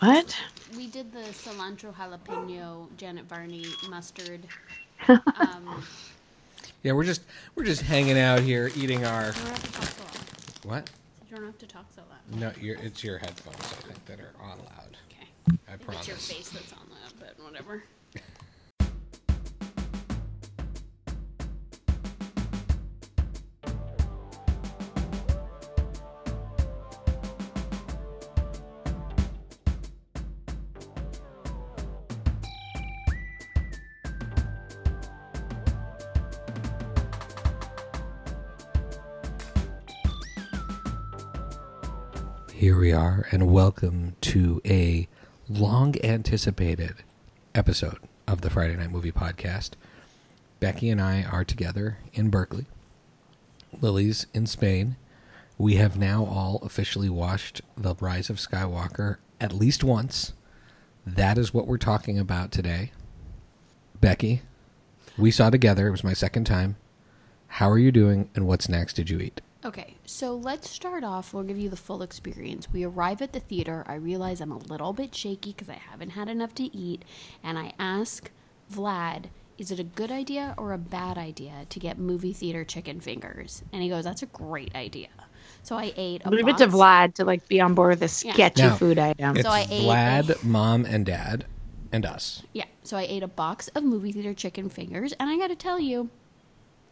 What? We did the cilantro jalapeno Janet Varney mustard. Um, Yeah, we're just we're just hanging out here eating our you don't have to talk so what? You don't have to talk so loud. No, your it's your headphones I think that are on loud. Okay. I It's promise. your face that's on that, but whatever. Are, and welcome to a long anticipated episode of the Friday Night Movie Podcast. Becky and I are together in Berkeley. Lily's in Spain. We have now all officially watched The Rise of Skywalker at least once. That is what we're talking about today. Becky, we saw together. It was my second time. How are you doing, and what's next did you eat? Okay, so let's start off. We'll give you the full experience. We arrive at the theater. I realize I'm a little bit shaky because I haven't had enough to eat. And I ask Vlad, is it a good idea or a bad idea to get movie theater chicken fingers? And he goes, that's a great idea. So I ate a Leave it box. to Vlad to like be on board with this Yeah. sketchy Now, food item. It's So I ate Vlad, mom, and dad, and us. Yeah, so I ate a box of movie theater chicken fingers. And I got to tell you,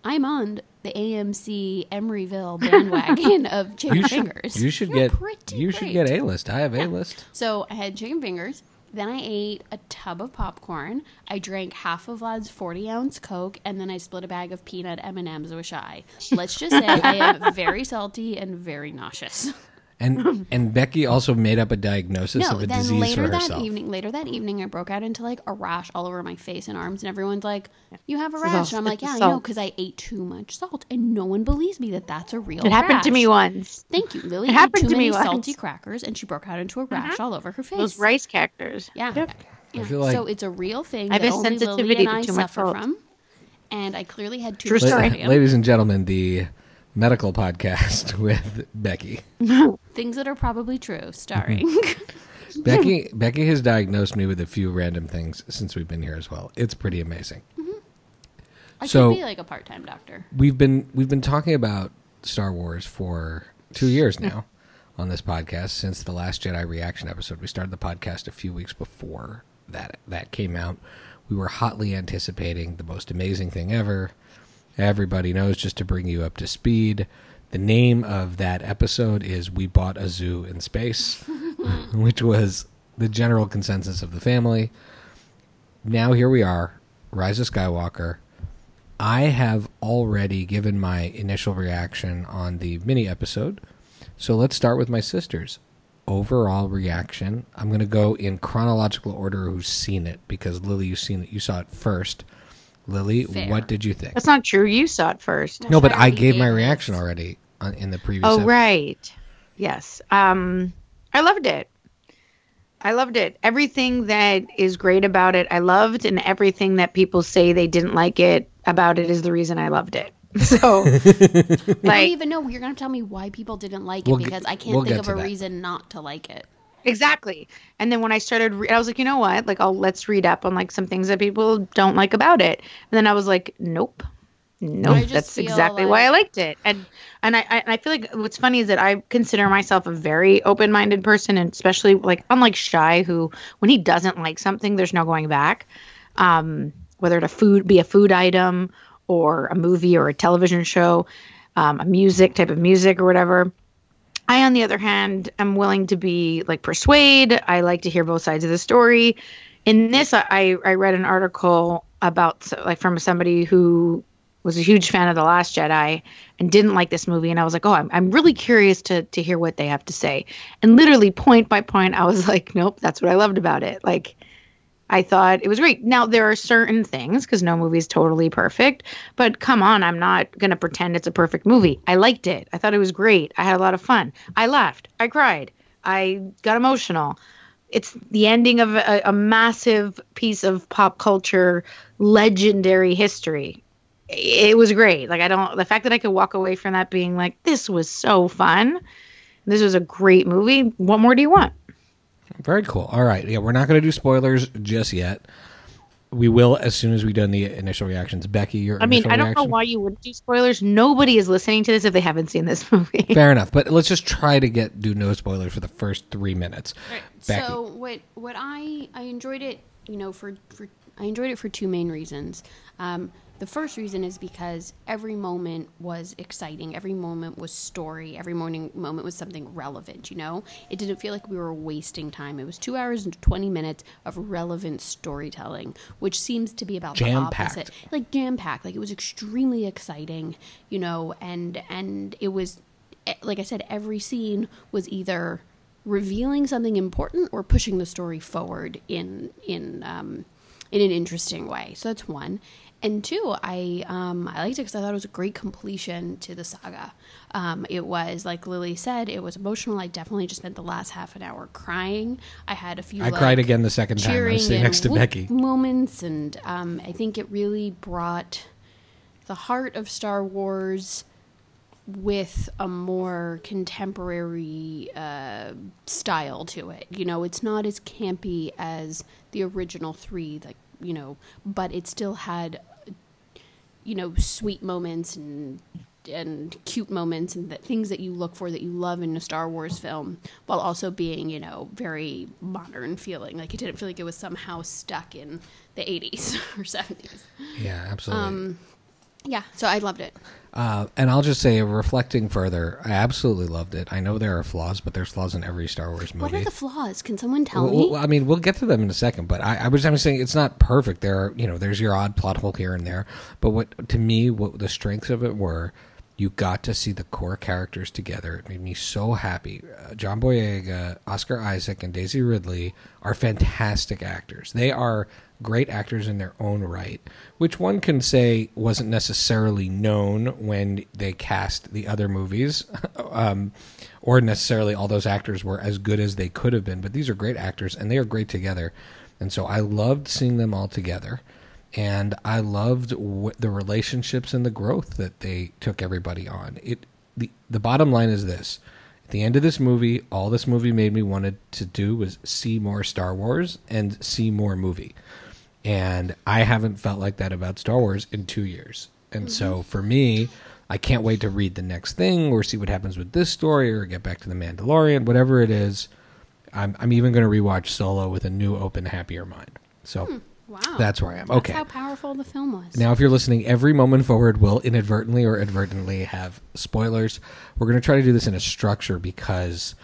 I'm on the AMC Emeryville bandwagon of chicken You should, fingers. you should They're get pretty you should great. get a list. I have a list. So I had chicken fingers. Then I ate a tub of popcorn. I drank half of Vlad's 40 ounce Coke, and then I split a bag of peanut M and M's with Shai. Let's just say I am very salty and very nauseous. And and Becky also made up a diagnosis No, of a then disease later for that herself. evening, later that evening, I broke out into like a rash all over my face and arms, and everyone's like, "You have a rash." all- And I'm like, "Yeah, the I know," because I ate too much salt, and no one believes me that that's a real. it happened to me once. Thank you, Lily. It ate happened too to me many once. salty crackers, and she broke out into a mm-hmm. rash all over her face. Those rice cactors. Yeah. Yep. Yeah. feel like- so it's a real thing I have that a only Lily sensitivity and to I too suffer salt. from. And I clearly had too True much story. sodium. Ladies and gentlemen, the medical podcast with Becky. Things that are probably true, starring. Mm-hmm. Becky Becky has diagnosed me with a few random things since we've been here as well. It's pretty amazing. Mm-hmm. I So- could be like a part-time doctor. We've been we've been talking about Star Wars for two years now on this podcast since the last Jedi reaction episode. We started the podcast a few weeks before that that came out. We were hotly anticipating the most amazing thing ever. Everybody knows just to bring you up to speed. The name of that episode is We Bought a Zoo in Space, which was the general consensus of the family. Now here we are, Rise of Skywalker. I have already given my initial reaction on the mini episode. So let's start with my sister's overall reaction. I'm going to go in chronological order who's seen it because Lily, you've seen it. You saw it first. Lily, Fair. what did you think? That's not true. You saw it first. no, but I gave my reaction already on, in the previous. Oh, ep- right. Yes. Um, I loved it. I loved it. Everything that is great about it, I loved, and everything that people say they didn't like it about it is the reason I loved it. So, I don't even know. You're going to tell me why people didn't like it We'll get- because I can't we'll think of a that. reason not to like it. Exactly. And then when I started, re- I was like, you know what? Like, I'll let's read up on like some things that people don't like about it. And then I was like, nope. Nope, that's exactly why I liked it. And and I, I and I feel like what's funny is that I consider myself a very open-minded person, and especially like unlike Shai, who when he doesn't like something, there's no going back. Um, whether it a food be a food item or a movie or a television show, um, a music type of music or whatever. I, on the other hand, am willing to be like persuade. I like to hear both sides of the story. In this, I, I read an article about like from somebody who was a huge fan of the Last Jedi and didn't like this movie, and I was like, oh, I'm I'm really curious to to hear what they have to say. And literally point by point, I was like, nope, that's what I loved about it. Like I thought it was great. Now there are certain things because no movie is totally perfect, but come on, I'm not gonna pretend it's a perfect movie. I liked it. I thought it was great. I had a lot of fun. I laughed. I cried. I got emotional. It's the ending of a, a massive piece of pop culture, legendary history. It was great. Like I don't the fact that I could walk away from that being like this was so fun. This was a great movie. What more do you want? Very cool. All right. Yeah, we're not going to do spoilers just yet. We will as soon as we've done the initial reactions. Becky, your I mean, I don't reaction? know why you would do spoilers. Nobody is listening to this if they haven't seen this movie. Fair enough, but let's just try to get do no spoilers for the first three minutes. Becky. So what what I I enjoyed it, you know, for for I enjoyed it for two main reasons. Um, the first reason is because every moment was exciting. Every moment was story. Every morning moment was something relevant. You know, it didn't feel like we were wasting time. It was two hours and twenty minutes of relevant storytelling, which seems to be about the Jam-packed. opposite. Like jam packed. Like it was extremely exciting. You know, and and it was eh, like I said, every scene was either revealing something important or pushing the story forward in in um, in an interesting way. So that's one. And two, I um, I liked it because I thought it was a great completion to the saga. Um, it was like Lily said, it was emotional. I definitely just spent the last half an hour crying. I had a few. I like, cried again the second time. I was sitting next to Becky. moments, and um, I think it really brought the heart of Star Wars with a more contemporary uh, style to it. You know, it's not as campy as the original three, like you know, but it still had, you know, sweet moments and and cute moments and the things that you look for that you love in a Star Wars film, while also being you know very modern feeling. Like it didn't feel like it was somehow stuck in the '80s or '70s. Yeah, absolutely. Um, yeah, so I loved it. Uh, and I'll just say, reflecting further, I absolutely loved it. I know there are flaws, but there's flaws in every Star Wars movie. What are the flaws? Can someone tell Well, me? well, I mean, we'll get to them in a second, but I, I was I'm saying it's not perfect. There are, you know, there's your odd plot hole here and there. But what to me, what the strengths of it were, you got to see the core characters together. It made me so happy. Uh, John Boyega, Oscar Isaac, and Daisy Ridley are fantastic actors. They are great actors in their own right, which one can say wasn't necessarily known when they cast the other movies, um, or necessarily all those actors were as good as they could have been. But these are great actors, and they are great together. And so I loved seeing them all together, and I loved the relationships and the growth that they took everybody on. It the the bottom line is this. At the end of this movie, all this movie made me wanted to do was see more Star Wars and see more movie and I haven't felt like that about Star Wars in two years. And so mm-hmm. for me, I can't wait to read the next thing or see what happens with this story or get back to the Mandalorian, whatever it is. I'm I'm even going to rewatch Solo with a new, open, happier mind. So hmm. wow, that's where I am. That's Okay. how powerful the film was. Now, if you're listening, every moment forward will inadvertently or advertently have spoilers. We're going to try to do this in a structure because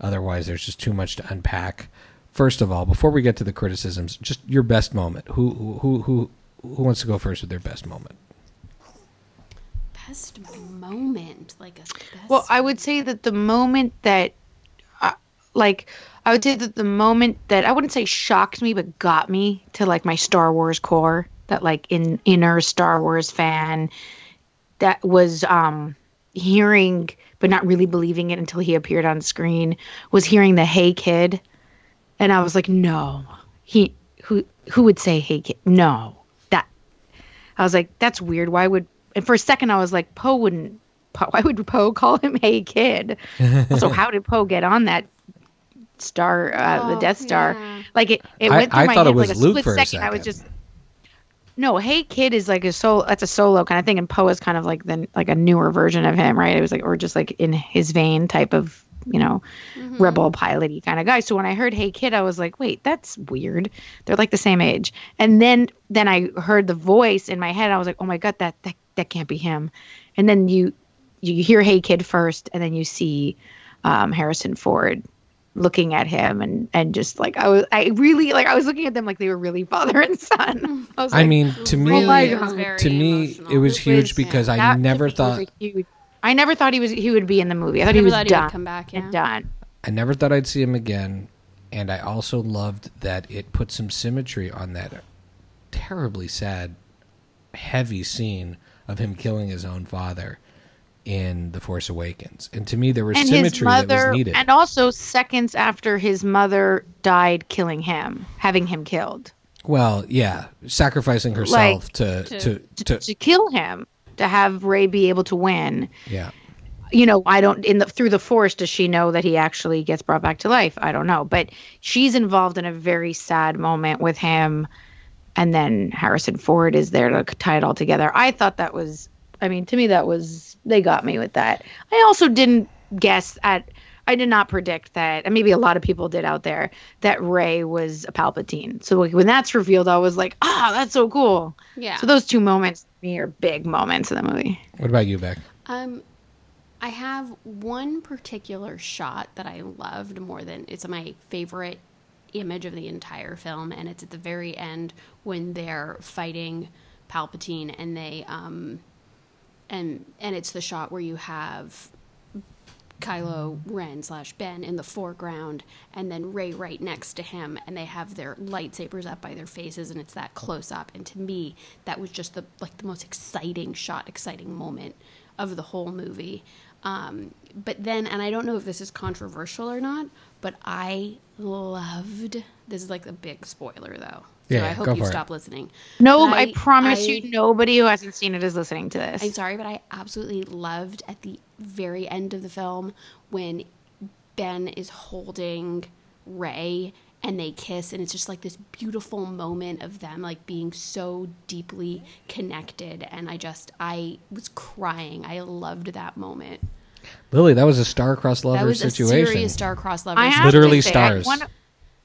otherwise there's just too much to unpack. First of all, before we get to the criticisms, just your best moment. Who who who who wants to go first with their best moment? best moment, like a best. Well, I would say that the moment that, uh, like, I would say that the moment that I wouldn't say shocked me, but got me to like my Star Wars core, that like in inner Star Wars fan, that was um hearing but not really believing it until he appeared on screen was hearing the "Hey Kid," and I was like, no, he who who would say "Hey Kid"? No, that I was like, that's weird. Why would? And for a second, I was like, Poe wouldn't. Poe, why would Poe call him "Hey Kid"? also, how did Poe get on that star, uh, the Oh, Death Star? yeah. Like it, it went through I my thought it head was like a Luke split for a second. I was just no. Hey Kid is like a solo. That's a solo kind of thing, and Poe is kind of like the like a newer version of him, right? It was like or just like in his vein type of you know rebel piloty kind of guy. So when I heard Hey Kid, I was like, wait, that's weird. They're like the same age. And then then I heard the voice in my head. I was like, oh my god, that that that can't be him. And then you you hear Hey Kid first, and then you see um, Harrison Ford looking at him and and just like I was I really like I was looking at them like they were really father and son. I was I like, mean, to me, Oh my Really, it was God. to me, emotional. it was It huge was- because I never thought huge- I never thought he was he would be in the movie. I thought Never he was thought he done would come back. Yeah. and done. I never thought I'd see him again, and I also loved that it put some symmetry on that terribly sad, heavy scene of him killing his own father in The Force Awakens. And to me, there was And his symmetry that was needed. and also seconds after his mother died, killing him, having him killed well, yeah, sacrificing herself to, to, to- to, to kill him to have Rey be able to win. yeah. you know, I don't in the through the force does she know that he actually gets brought back to life? I don't know, but she's involved in a very sad moment with him, and then Harrison Ford is there to tie it all together. I thought that was, I mean, to me that was they got me with that. I also didn't guess at. I did not predict that, and maybe a lot of people did out there, that Rey was a Palpatine. So like, when that's revealed, I was like, ah, that's so cool. Yeah. So those two moments to me are big moments in the movie. What about you, Beck? Um, I have one particular shot that I loved more than it's my favorite image of the entire film, and it's at the very end when they're fighting Palpatine, and they um, and and it's the shot where you have Kylo Ren slash Ben in the foreground, and then Rey right next to him, and they have their lightsabers up by their faces, and it's that close up. And to me, that was just the like the most exciting shot, exciting moment of the whole movie. Um, but then, and I don't know if this is controversial or not, but I loved. This is like a big spoiler, though. So Yeah, I hope go you for it. stop listening. No, But I, promise I- you, nobody who hasn't seen it is listening to this. I'm sorry, but I absolutely loved at the very end of the film when Ben is holding Rey and they kiss and it's just like this beautiful moment of them like being so deeply connected and I just I was crying. I loved that moment. Lily, that was a star-crossed lover that was situation. a serious star-crossed love. I have Literally to say, I stars. wanna-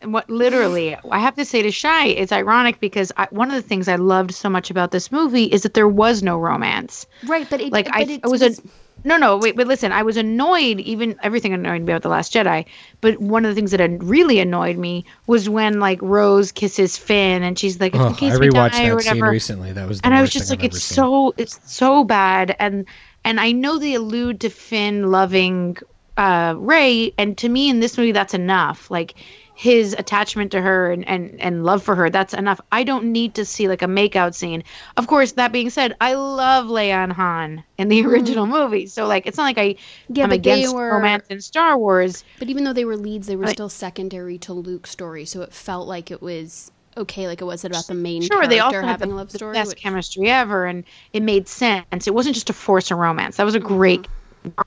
what literally I have to say to Shai, it's ironic because I, one of the things I loved so much about this movie is that there was no romance. right, but it Like but I, it I was a no, no, wait, but listen, I was annoyed. Even everything annoyed me about the Last Jedi, but one of the things that had really annoyed me was when like Rose kisses Finn and she's like, Oh, "In I rewatched die," or that scene whatever. recently. That was the and I was just like, I've it's so it's so bad, and and I know they allude to Finn loving uh, Rey, and to me in this movie that's enough. Like his attachment to her and, and and love for her, that's enough. I don't need to see like a makeout scene. Of course, that being said, I love and Han in the mm-hmm. original movie, so like it's not like I Yeah, am against were- romance in Star Wars. But even though they were leads, they were Like- still secondary to Luke's story, so it felt like it was okay. Like it wasn't about the main Sure, character they also had having the, a love the story. best which- chemistry ever, and it made sense. It wasn't just a force of romance. That was a mm-hmm. great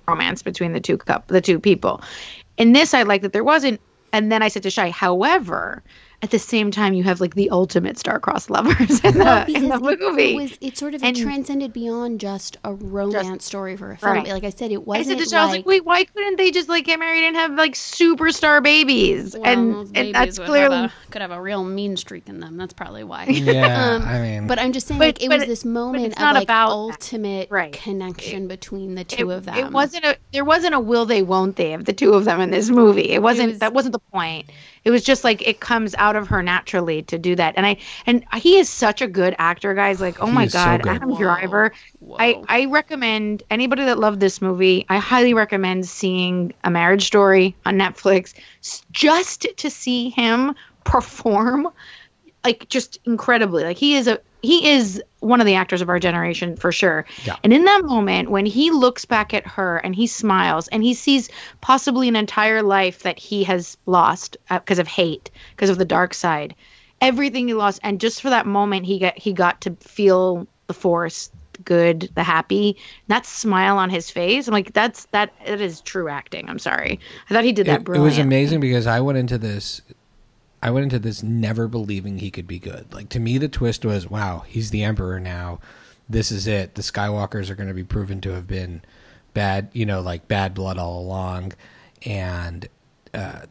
romance between the two cup, the two people. In this, I like that there wasn't. And then I said to Shai, however, at the same time, you have like the ultimate star-crossed lovers in the, in the movie. It, was it sort of And- transcended beyond just a romance story for a film. right. Like I said, it wasn't said to Shai, I was like, wait, why couldn't they just like get married and have like superstar babies? well, and those and that's would clearly have a, could have a real mean streak in them. That's probably why. Yeah, Um, I mean, But I'm just saying, But- like, it was it- this moment it's of not like about ultimate Right. connection between the two it, of them. it wasn't a there wasn't a will they won't they of the two of them in this movie. It wasn't was- that wasn't the point. It was just like it comes out of her naturally to do that. And I and he is such a good actor, guys. Like, oh He my is so god, good. Adam Whoa. Driver. I Whoa. I recommend anybody that loved this movie. I highly recommend seeing A Marriage Story on Netflix just to see him perform like just incredibly. Like he is a he is one of the actors of our generation for sure. Yeah. And in that moment when he looks back at her and he smiles and he sees possibly an entire life that he has lost uh, because of hate, because of the dark side, everything he lost and just for that moment he got he got to feel the force, the good, the happy, that smile on his face. I'm like that's that it is true acting. I'm sorry. I thought he did that it, it was amazing because I went into this I went into this never believing he could be good. Like to me the twist was, wow, he's the emperor now. This is it. The Skywalkers are going to be proven to have been bad, you know, like bad blood all along and uh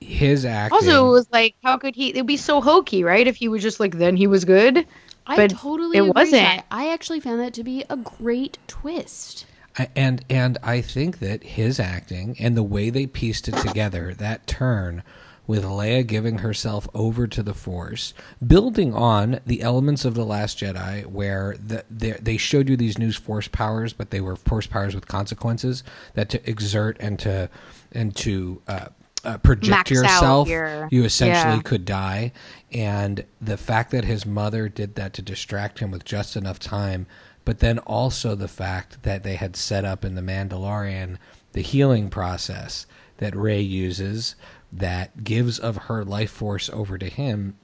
his acting Also, it was like, how could he? It'd be so hokey, right? If he was just like, then he was good. I but totally it agree, wasn't. Shai. I actually found that to be a great twist. I- and and I think that his acting and the way they pieced it together, that turn with Leia giving herself over to the Force, building on the elements of the Last Jedi, where the, they they showed you these new Force powers, but they were Force powers with consequences that to exert and to and to uh, uh, project Max yourself, your- you essentially yeah. could die. And the fact that his mother did that to distract him with just enough time, but then also the fact that they had set up in The Mandalorian the healing process that Rey uses that gives of her life force over to him,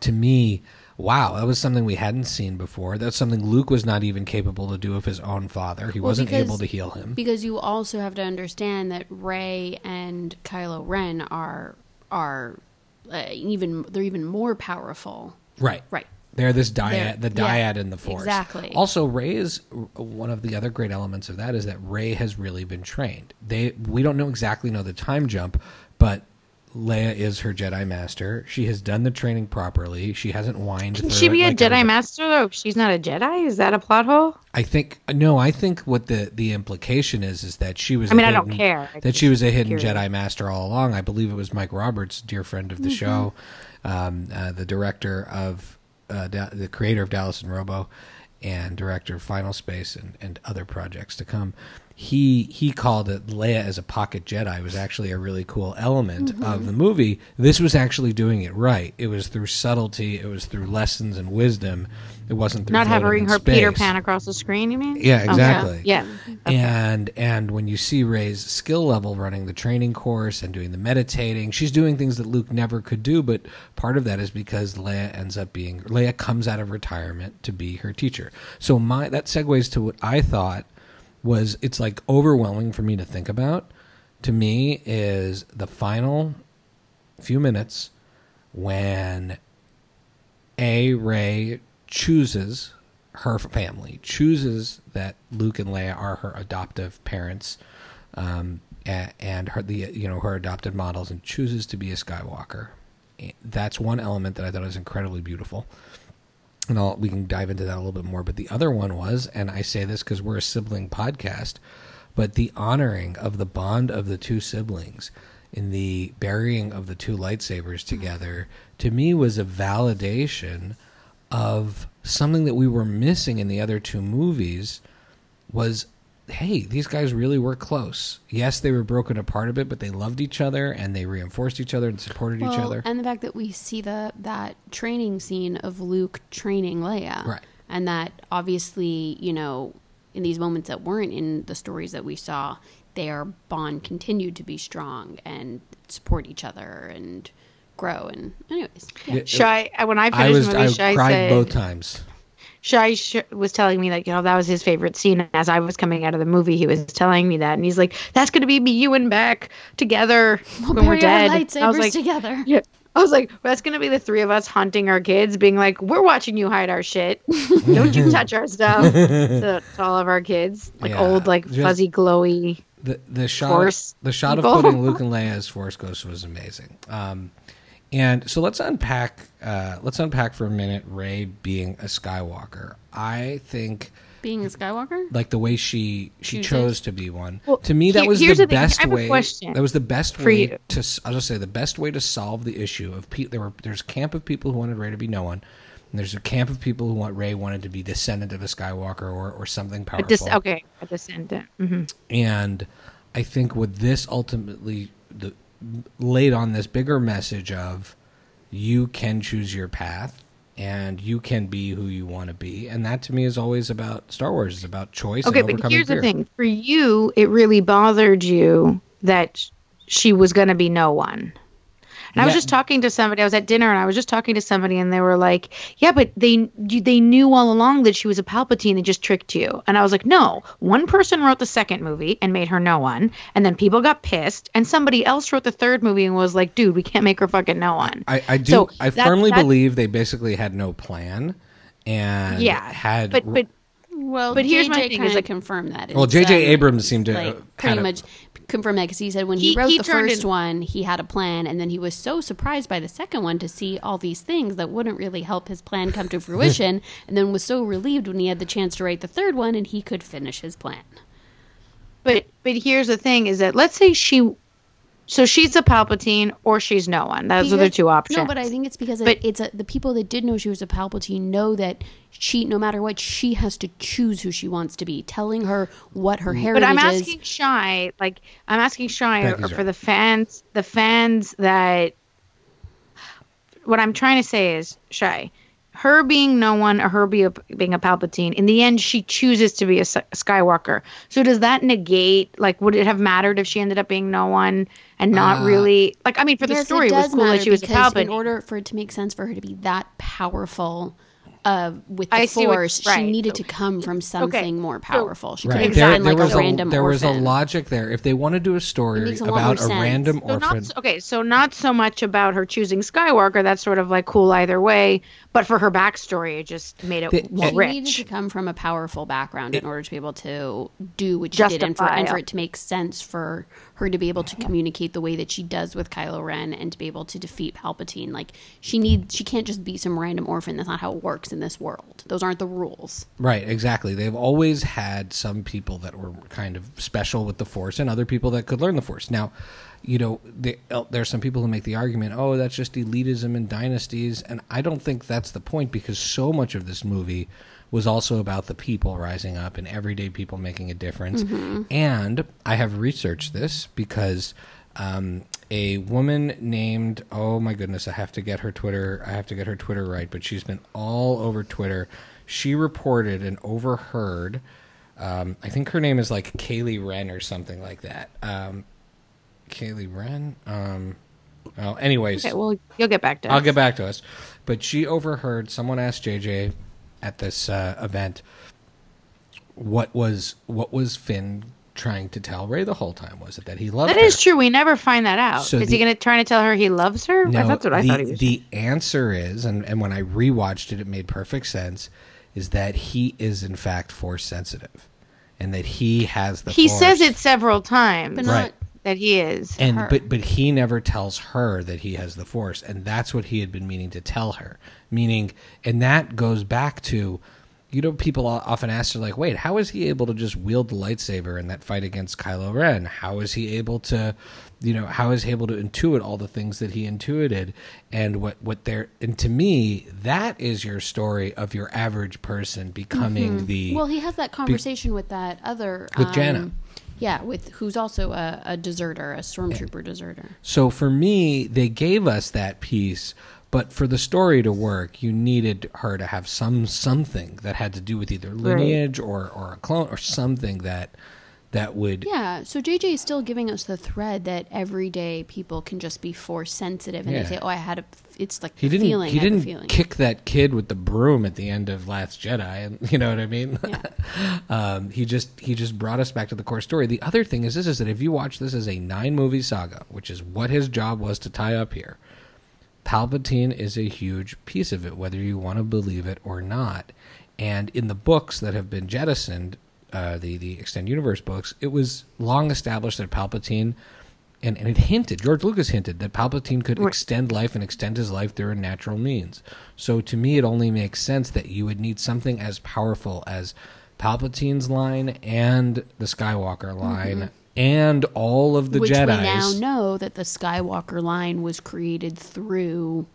to me, wow, that was something we hadn't seen before. That's something Luke was not even capable to do of his own father. He Well, wasn't because- able to heal him. Because you also have to understand that Rey and Kylo Ren are are uh, even they're even more powerful. right. Right. They're this They're- dyad, the yeah, dyad in the force. exactly. Also, Rey is one of the other great elements of that is that Rey has really been trained. They we don't know exactly know the time jump, but Leia is her Jedi master. She has done the training properly. She hasn't whined. Can she be a like Jedi everybody- Master though? She's not a Jedi, is that a plot hole? I think no. I think what the the implication is is that she was. I mean, I don't care. I that she was a hidden curious. Jedi master all along. I believe it was Mike Roberts, dear friend of the show, um, uh, the director of uh, da- the creator of Dallas and Robo, and director of Final Space and, and other projects to come. He he called it Leia as a pocket Jedi was actually a really cool element Mm-hmm. of the movie. This was actually doing it right. It was through subtlety. It was through lessons and wisdom. It wasn't through Not having in her Peter. Pan across the screen. You mean? Yeah, Okay. exactly. Yeah. And and when you see Rey's skill level running the training course and doing the meditating, she's doing things that Luke never could do. But part of that is because Leia ends up being Leia comes out of retirement to be her teacher. So my that segues to what I thought was it's like overwhelming for me to think about. To me, is the final few minutes when a Rey chooses her family, chooses that Luke and Leia are her adoptive parents, um, and her the you know her adopted models, and chooses to be a Skywalker. That's one element that I thought was incredibly beautiful, and I'll, we can dive into that a little bit more. But the other one was, and I say this because we're a sibling podcast, but the honoring of the bond of the two siblings in the burying of the two lightsabers together to me was a validation of something that we were missing in the other two movies was hey these guys really were close yes they were broken apart a bit but they loved each other and they reinforced each other and supported each other and the fact that we see the that training scene of Luke training Leia, Right. And that obviously, you know, in these moments that weren't in the stories that we saw, their bond continued to be strong and support each other and grow. And anyways, yeah. Yeah, Shai. When I finished i was the movie, i Shai cried said, both times Shai sh- was telling me like you know that was his favorite scene. As I was coming out of the movie, he was telling me that, and he's like, "That's gonna be me, you, and Beck together We'll when we're dead." I was like, together. Yeah. I was like, that's gonna be the three of us hunting our kids, being like, "We're watching you hide our shit. Don't you touch our stuff." to, to all of our kids, like Yeah, old, like just- fuzzy, glowy. the the shot the shot people. of putting Luke and Leia as Force Ghosts was amazing. Um, and so let's unpack uh, let's unpack for a minute Rey being a Skywalker. I think Being a Skywalker? like the way she she Chooses? chose to be one. Well, to me, that was the the best have way. question That was the best for way you. to. s- I'll just say the best way to solve the issue of pe- there were there's a camp of people who wanted Rey to be no one. And there's a camp of people who want Rey wanted to be descendant of a Skywalker or, or something A powerful. dis- okay, a descendant. hmm And I think with this ultimately the, laid on this bigger message of you can choose your path and you can be who you want to be. And that to me is always about Star Wars. It's about choice Okay, but here's fear. the thing: for you, it really bothered you that she was going to be no one. And I was just talking to somebody. I was at dinner, and I was just talking to somebody, and they were like, "Yeah, but they they knew all along that she was a Palpatine. They just tricked you." And I was like, "No, one person wrote the second movie and made her no one, and then people got pissed, and somebody else wrote the third movie and was like, "Dude, we can't make her fucking no one." I, I do. So I that- firmly that- believe they basically had no plan, and yeah, had. but but Well, But here's my JJ thing, kind is of like- confirmed that. Well, and J.J. said, Abrams seemed to, like, pretty a- much confirm that because he said when he, He- wrote he the first in- one, he had a plan, and then he was so surprised by the second one to see all these things that wouldn't really help his plan come to fruition, and then was so relieved when he had the chance to write the third one and he could finish his plan. But but here's the thing: is that let's say she, so she's a Palpatine or she's no one. Those are the two options. No, but I think it's because But- it's a, the people that did know she was a Palpatine know that she, no matter what, she has to choose who she wants to be. Telling her what her heritage is. But I'm is. asking Shai, like I'm asking Shai, or, or for the fans, the fans that. What I'm trying to say is, Shai, her being no one or her be a, being a Palpatine, in the end, she chooses to be a Skywalker. So does that negate? Like, would it have mattered if she ended up being no one and not Uh, really? Like, I mean, for the Yes, story, it it was cool that she was a because Palpatine. in order for it to make sense for her to be that powerful uh, with the I see what- force, she needed to come from something more powerful. She Right. couldn't There, have been there like was a random there was a logic there. If they want to do a story a about more a random So orphan, not, okay, so not so much about her choosing Skywalker. That's sort of like cool either way. But for her backstory, it just made it The- more She rich. needed to come from a powerful background in order to be able to do what she did, and for, and for it. it to make sense for her to be able to communicate the way that she does with Kylo Ren, and to be able to defeat Palpatine. Like she needs, she can't just be some random orphan. That's not how it works in this world. Those aren't the rules. Right, exactly. They've always had some people that were kind of special with the Force and other people that could learn the Force. Now, you know, uh, there's some people who make the argument, oh, that's just elitism and dynasties. And I don't think that's the point because so much of this movie was also about the people rising up and everyday people making a difference. And I have researched this because um, a woman named oh my goodness, I have to get her Twitter. I have to get her Twitter right, but she's been all over Twitter. She reported and overheard. Um, I think her name is like Kaylee Wren or something like that. Um, Kaylee Wren. Um, well, anyways, Okay, well, you'll get back to I'll us. get back to us. But she overheard someone ask JJ at this uh, event what was what was Finn trying to tell Rey the whole time? Was it that he loved That her? is true. We never find that out. So is he the- going to try to tell her he loves her? No, That's what I the, thought he was. The answer is, and, and when I rewatched it, it made perfect sense, is that he is in fact force sensitive, and that he has the. he force. says it several times But Right. Not that he is. and her. but but he never tells her that he has the force and that's what he had been meaning to tell her meaning and that goes back to you know people often ask her like wait how is he able to just wield the lightsaber in that fight against Kylo Ren how is he able to you know how is he able to intuit all the things that he intuited and what what they're and to me that is your story of your average person becoming the Well, he has that conversation with that other With um, Jannah. Yeah, with who's also a, a deserter, a stormtrooper deserter. So for me, they gave us that piece, but for the story to work, you needed her to have some something that had to do with either lineage or or a clone or something that that would Yeah, so JJ is still giving us the thread that everyday people can just be force sensitive, and Yeah. they say, "Oh, I had a." It's like he didn't feeling. he I have a didn't feeling. kick that kid with the broom at the end of Last Jedi, and you know what I mean. Yeah. um, he just he just brought us back to the core story. The other thing is this: is that if you watch this as a nine movie saga, which is what his job was to tie up here, Palpatine is a huge piece of it, whether you want to believe it or not. And in the books that have been jettisoned, uh, the the extended universe books, it was long established that Palpatine, and, and it hinted, George Lucas hinted that Palpatine could Right. extend life and extend his life through a natural means. So to me, it only makes sense that you would need something as powerful as Palpatine's line and the Skywalker line and all of the Which we now know that the Skywalker line was created through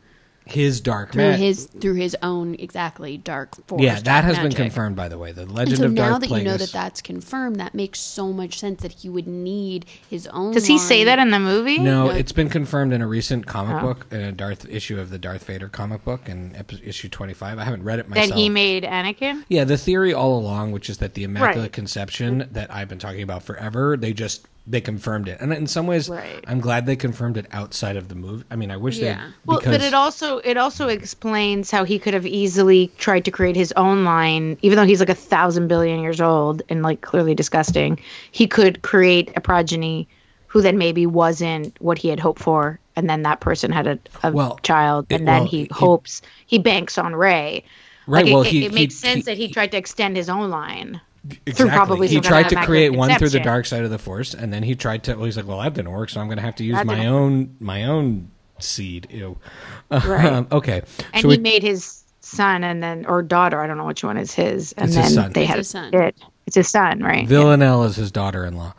his dark through magic. his through his own exactly dark force. Yeah, that dark has been confirmed, by the way. The And Legend so of now Darth that you know that that's confirmed, that makes so much sense that he would need his own. Does he say that in the movie? no, No. it's been confirmed in a recent comic Oh. book, in a Darth issue of the Darth Vader comic book, in issue twenty-five. I haven't read it that myself. he made Anakin? yeah, the theory all along, which is that the Immaculate Right. Conception that I've been talking about forever, they just they confirmed it, and in some ways, Right. I'm glad they confirmed it outside of the movie. I mean, I wish Yeah. they Well, but it also it also explains how he could have easily tried to create his own line, even though he's like a thousand billion years old and like clearly disgusting. He could create a progeny who then maybe wasn't what he had hoped for, and then that person had a, a Well, child, it- and then well, he it- hopes he banks on Rey. right. Like, well, it, he it, it makes he- sense he- that he tried to extend his own line. Exactly. probably he tried to create one through the dark side of the force, and then he tried to. Well, he's like, "Well, that didn't work, so I'm going to have to use That my didn't own my own seed." Ew. Right. Um, okay. And so he we- made his son and then or daughter, I don't know which one is his, and It's then his son. they It's had his a son. kid. It's his son, right? Villanelle is his daughter-in-law.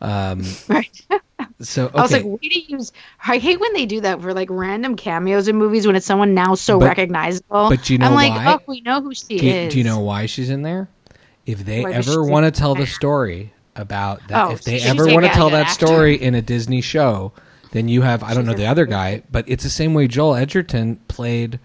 Um, Right. so okay. I was like, way to use. I hate when they do that for like random cameos in movies when it's someone now so But- recognizable. but you know I'm like, why? oh, we know who she do, you, is. do you know why she's in there? If they Why, ever want to tell the story about that, Oh, if they ever want to tell that actor. story in a Disney show, then you have I don't know the other guy, but it's the same way Joel Edgerton played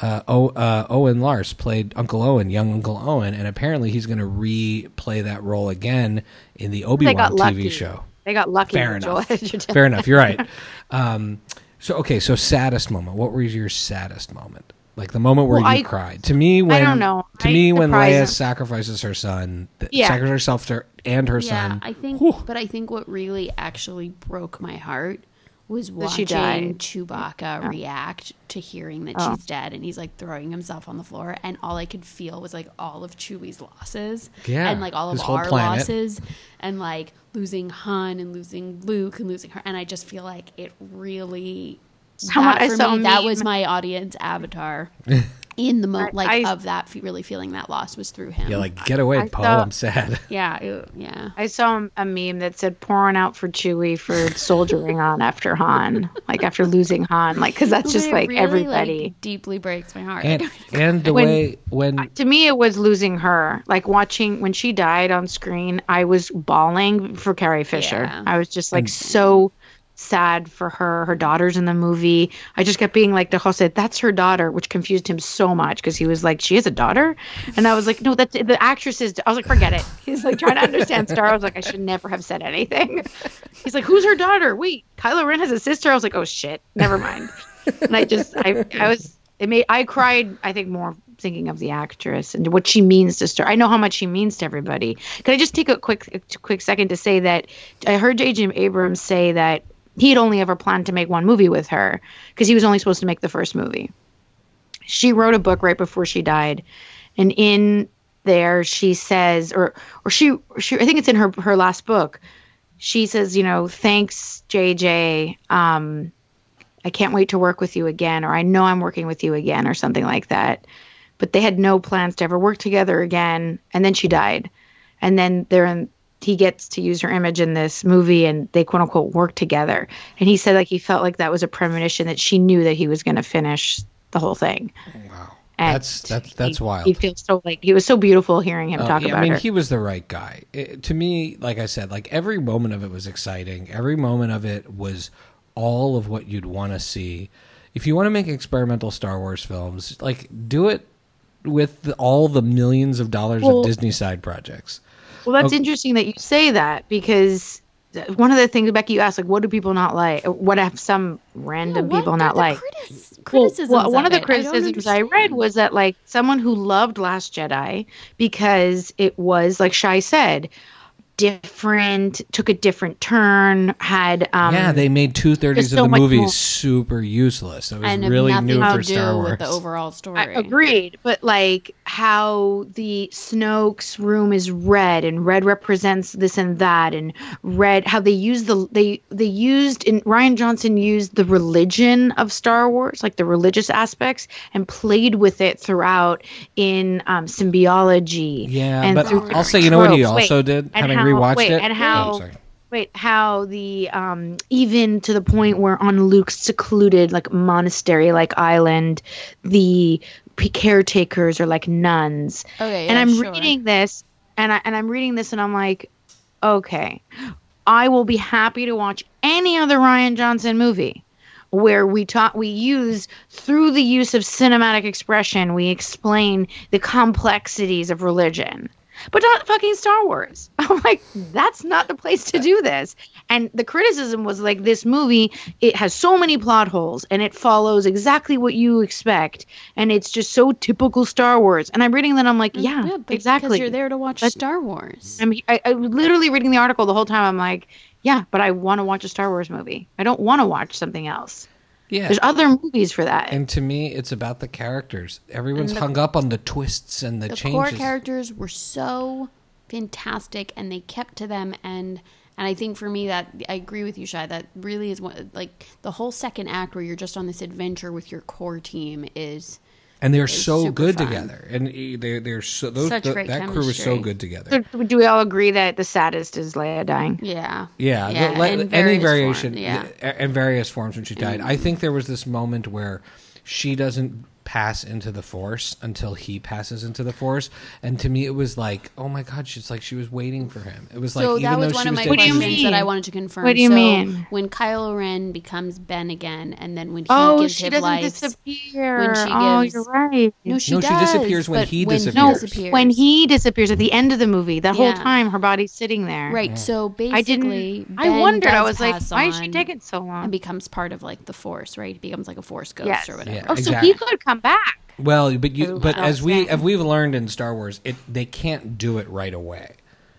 uh, o, uh, Owen Lars played Uncle Owen, young Uncle Owen, and apparently he's going to replay that role again in the Obi Wan got lucky. TV show. They got lucky. Fair with Joel enough. Edgerton. Fair enough. You're right. Um, so okay, so saddest moment. What was your saddest moment? Like the moment where Well, you I- cried. To me, when I don't know. To I- me, when surprise- Leia sacrifices her son, Yeah. sacrifices herself to, and her Yeah, son. I think, Whew. but I think what really actually broke my heart was watching died. Chewbacca react to hearing that Oh. she's dead, and he's like throwing himself on the floor, and all I could feel was like all of Chewie's losses, Yeah, and like all of his our planet. losses, and like losing Han and losing Luke and losing her, and I just feel like it really. Someone- that I for saw a me, that was my audience avatar. In the moment like I- of that, really feeling that loss was through him. yeah, like get away, I Poe. saw- I'm sad. yeah, it- yeah. I saw a meme that said pouring out for Chewie for soldiering on after Han, like after losing Han, like because that's just it like really, everybody. like, deeply breaks my heart. And and the When- way when to me, it was losing her. Like watching when she died on screen, I was bawling for Carrie Fisher. Yeah. I was just like so sad for her. Her daughter's in the movie. I just kept being like to Jose, "That's her daughter," which confused him so much because he was like, "She has a daughter," and I was like, "No, that's the actress's." I was like, "Forget it." He's like trying to understand Star. I was like, "I should never have said anything." He's like, "Who's her daughter?" Wait, Kylo Ren has a sister. I was like, "Oh shit, never mind." and I just, I, I was, it made, I cried. I think more thinking of the actress and what she means to Star. I know how much she means to everybody. Can I just take a quick, a quick second to say that I heard J.J. Abrams say that he had only ever planned to make one movie with her because he was only supposed to make the first movie. She wrote a book right before she died, and in there she says, or or she, she I think it's in her her last book. She says, you know, thanks JJ. Um, I can't wait to work with you again, or I know I'm working with you again, or something like that. But they had no plans to ever work together again. And then she died. And then they're in, he gets to use her image in this movie and they quote unquote work together. And he said like he felt like that was a premonition that she knew that he was going to finish the whole thing. wow, And that's that's that's he, wild. He feels so like he was so beautiful hearing him Uh, talk yeah, about I mean, her. he was the right guy. It- to me, like I said, like every moment of it was exciting. Every moment of it was all of what you'd want to see. If you want to make experimental Star Wars films, like do it with the, all the millions of dollars Well- of Disney side projects. Well, that's Okay. interesting that you say that because one of the things Becky you asked, like, what do people not like? What have some random what people not like? critis- Well, criticisms well, one of the it? I criticisms I, read was that like someone who loved Last Jedi because it was like Shai said, different, took a different turn, had um yeah, they made two thirties there's of so the much movie more- super useless. It was and really nothing new to for do Star Wars. with the overall story. I agreed, but like how the Snoke's room is red and red represents this and that and red how they use the they they used in Rian Johnson used the religion of Star Wars, like the religious aspects, and played with it throughout in um, symbiology. yeah, and but I'll say, you know what he also Wait, did, having how- rewatched wait, it. and Oh, how sorry. wait how the um even to the point where on luke's secluded like monastery like island the caretakers are like nuns Okay, yeah, and i'm sure. reading this and i and i'm reading this and i'm like okay i will be happy to watch any other rian johnson movie where we talk we use through the use of cinematic expression we explain the complexities of religion but not fucking Star Wars. I'm like, that's not the place to do this. And the criticism was like, this movie, it has so many plot holes and it follows exactly what you expect. And it's just so typical Star Wars. And I'm reading that, I'm like, mm, yeah, Yeah, exactly. Because you're there to watch That's- Star Wars. I'm, I, I was literally reading the article the whole time. I'm like, yeah, but I want to watch a Star Wars movie. I don't want to watch something else. Yeah, There's other movies for that. and to me, it's about the characters. Everyone's the- hung up on the twists and the, the changes. The core characters were so fantastic and they kept to them and and I think for me that I agree with you Shai that really is what like the whole second act where you're just on this adventure with your core team is and they're so good fun. together, and they they're so those Such th- great that crew is so good together. So do we all agree that the saddest is Leia dying? yeah Yeah, yeah the- le- any various variation, form, yeah yeah, in various forms when she died. Mm. I think there was this moment where she doesn't pass into the force until he passes into the force and to me it was like oh my god she's like she was waiting for him it was like so even that was though one she of was my What do you questions that I wanted to confirm. What do you so mean? When Kylo Ren becomes Ben again, and then when he Oh, gives she his doesn't life, disappear. when she oh, gives- you're right. no, she No, she does. disappears when he when disappears. disappears. When he disappears at the end of the movie, the whole time her body's sitting there. right, so basically, I didn't. I wondered. I was like, why is she taking so long? And becomes part of like the Force, right? He becomes like a Force ghost yes. or whatever. Yeah. Oh, so he could come back. Well, but you, but as we Okay. as we've learned in Star Wars, it they can't do it right away.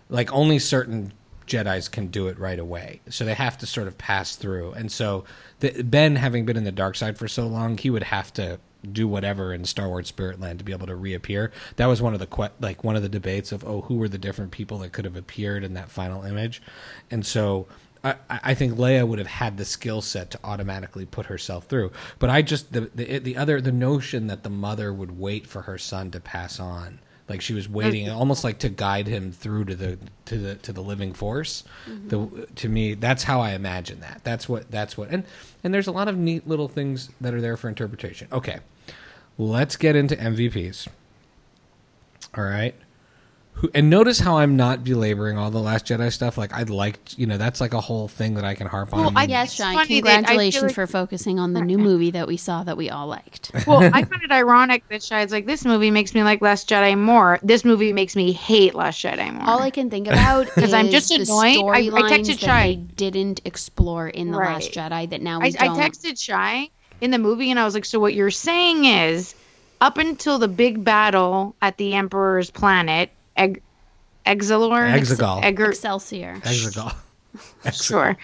Like only certain Jedi's can do it right away, so they have to sort of pass through. And so the, Ben, having been in the dark side for so long, he would have to do whatever in Star Wars Spirit Land to be able to reappear. That was one of the que- like one of the debates of oh, who were the different people that could have appeared in that final image, and so. I, I think Leia would have had the skill set to automatically put herself through, but I just the, the the other the notion that the mother would wait for her son to pass on, like she was waiting, mm. almost like to guide him through to the to the to the living force. Mm-hmm. The to me, that's how I imagine that. That's what that's what and and there's a lot of neat little things that are there for interpretation. Okay, let's get into MVPs. All right. Who, and notice how I'm not belaboring all the Last Jedi stuff. Like I'd like, you know, that's like a whole thing that I can harp on. Well, on. I- Yes, It's Shine. funny that I feel Congratulations like- for focusing on the new movie that we saw that we all liked. Well, I find it ironic that Shai's like, this movie makes me like Last Jedi more. This movie makes me hate Last Jedi more. All I can think about is 'Cause I'm just the annoyed. I- I texted that Shai. didn't explore in the Last Jedi that now we I, I don't. texted Shai in the movie and I was like, so what you're saying is up until the big battle at the Emperor's planet, Egg, Exilor? Exegol. Egger, Excelsior. Exegol. sure.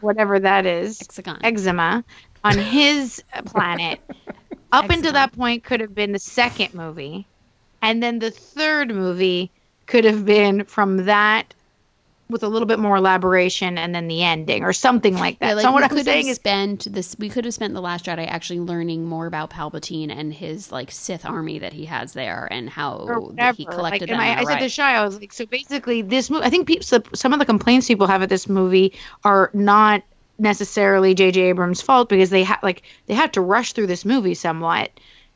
Whatever that is. Hexagon. Eczema on his planet. Up until that point could have been the second movie. And then the third movie could have been from that with a little bit more elaboration and then the ending or something like that. Yeah, like so what I'm saying is spent this. We could have spent the Last Jedi actually learning more about Palpatine and his like Sith army that he has there, and how he collected and them. I, and I said to. Shai, I was like, so basically, this movie. I think some of the complaints people have at this movie are not necessarily J.J. Abrams' fault because they had like they had to rush through this movie somewhat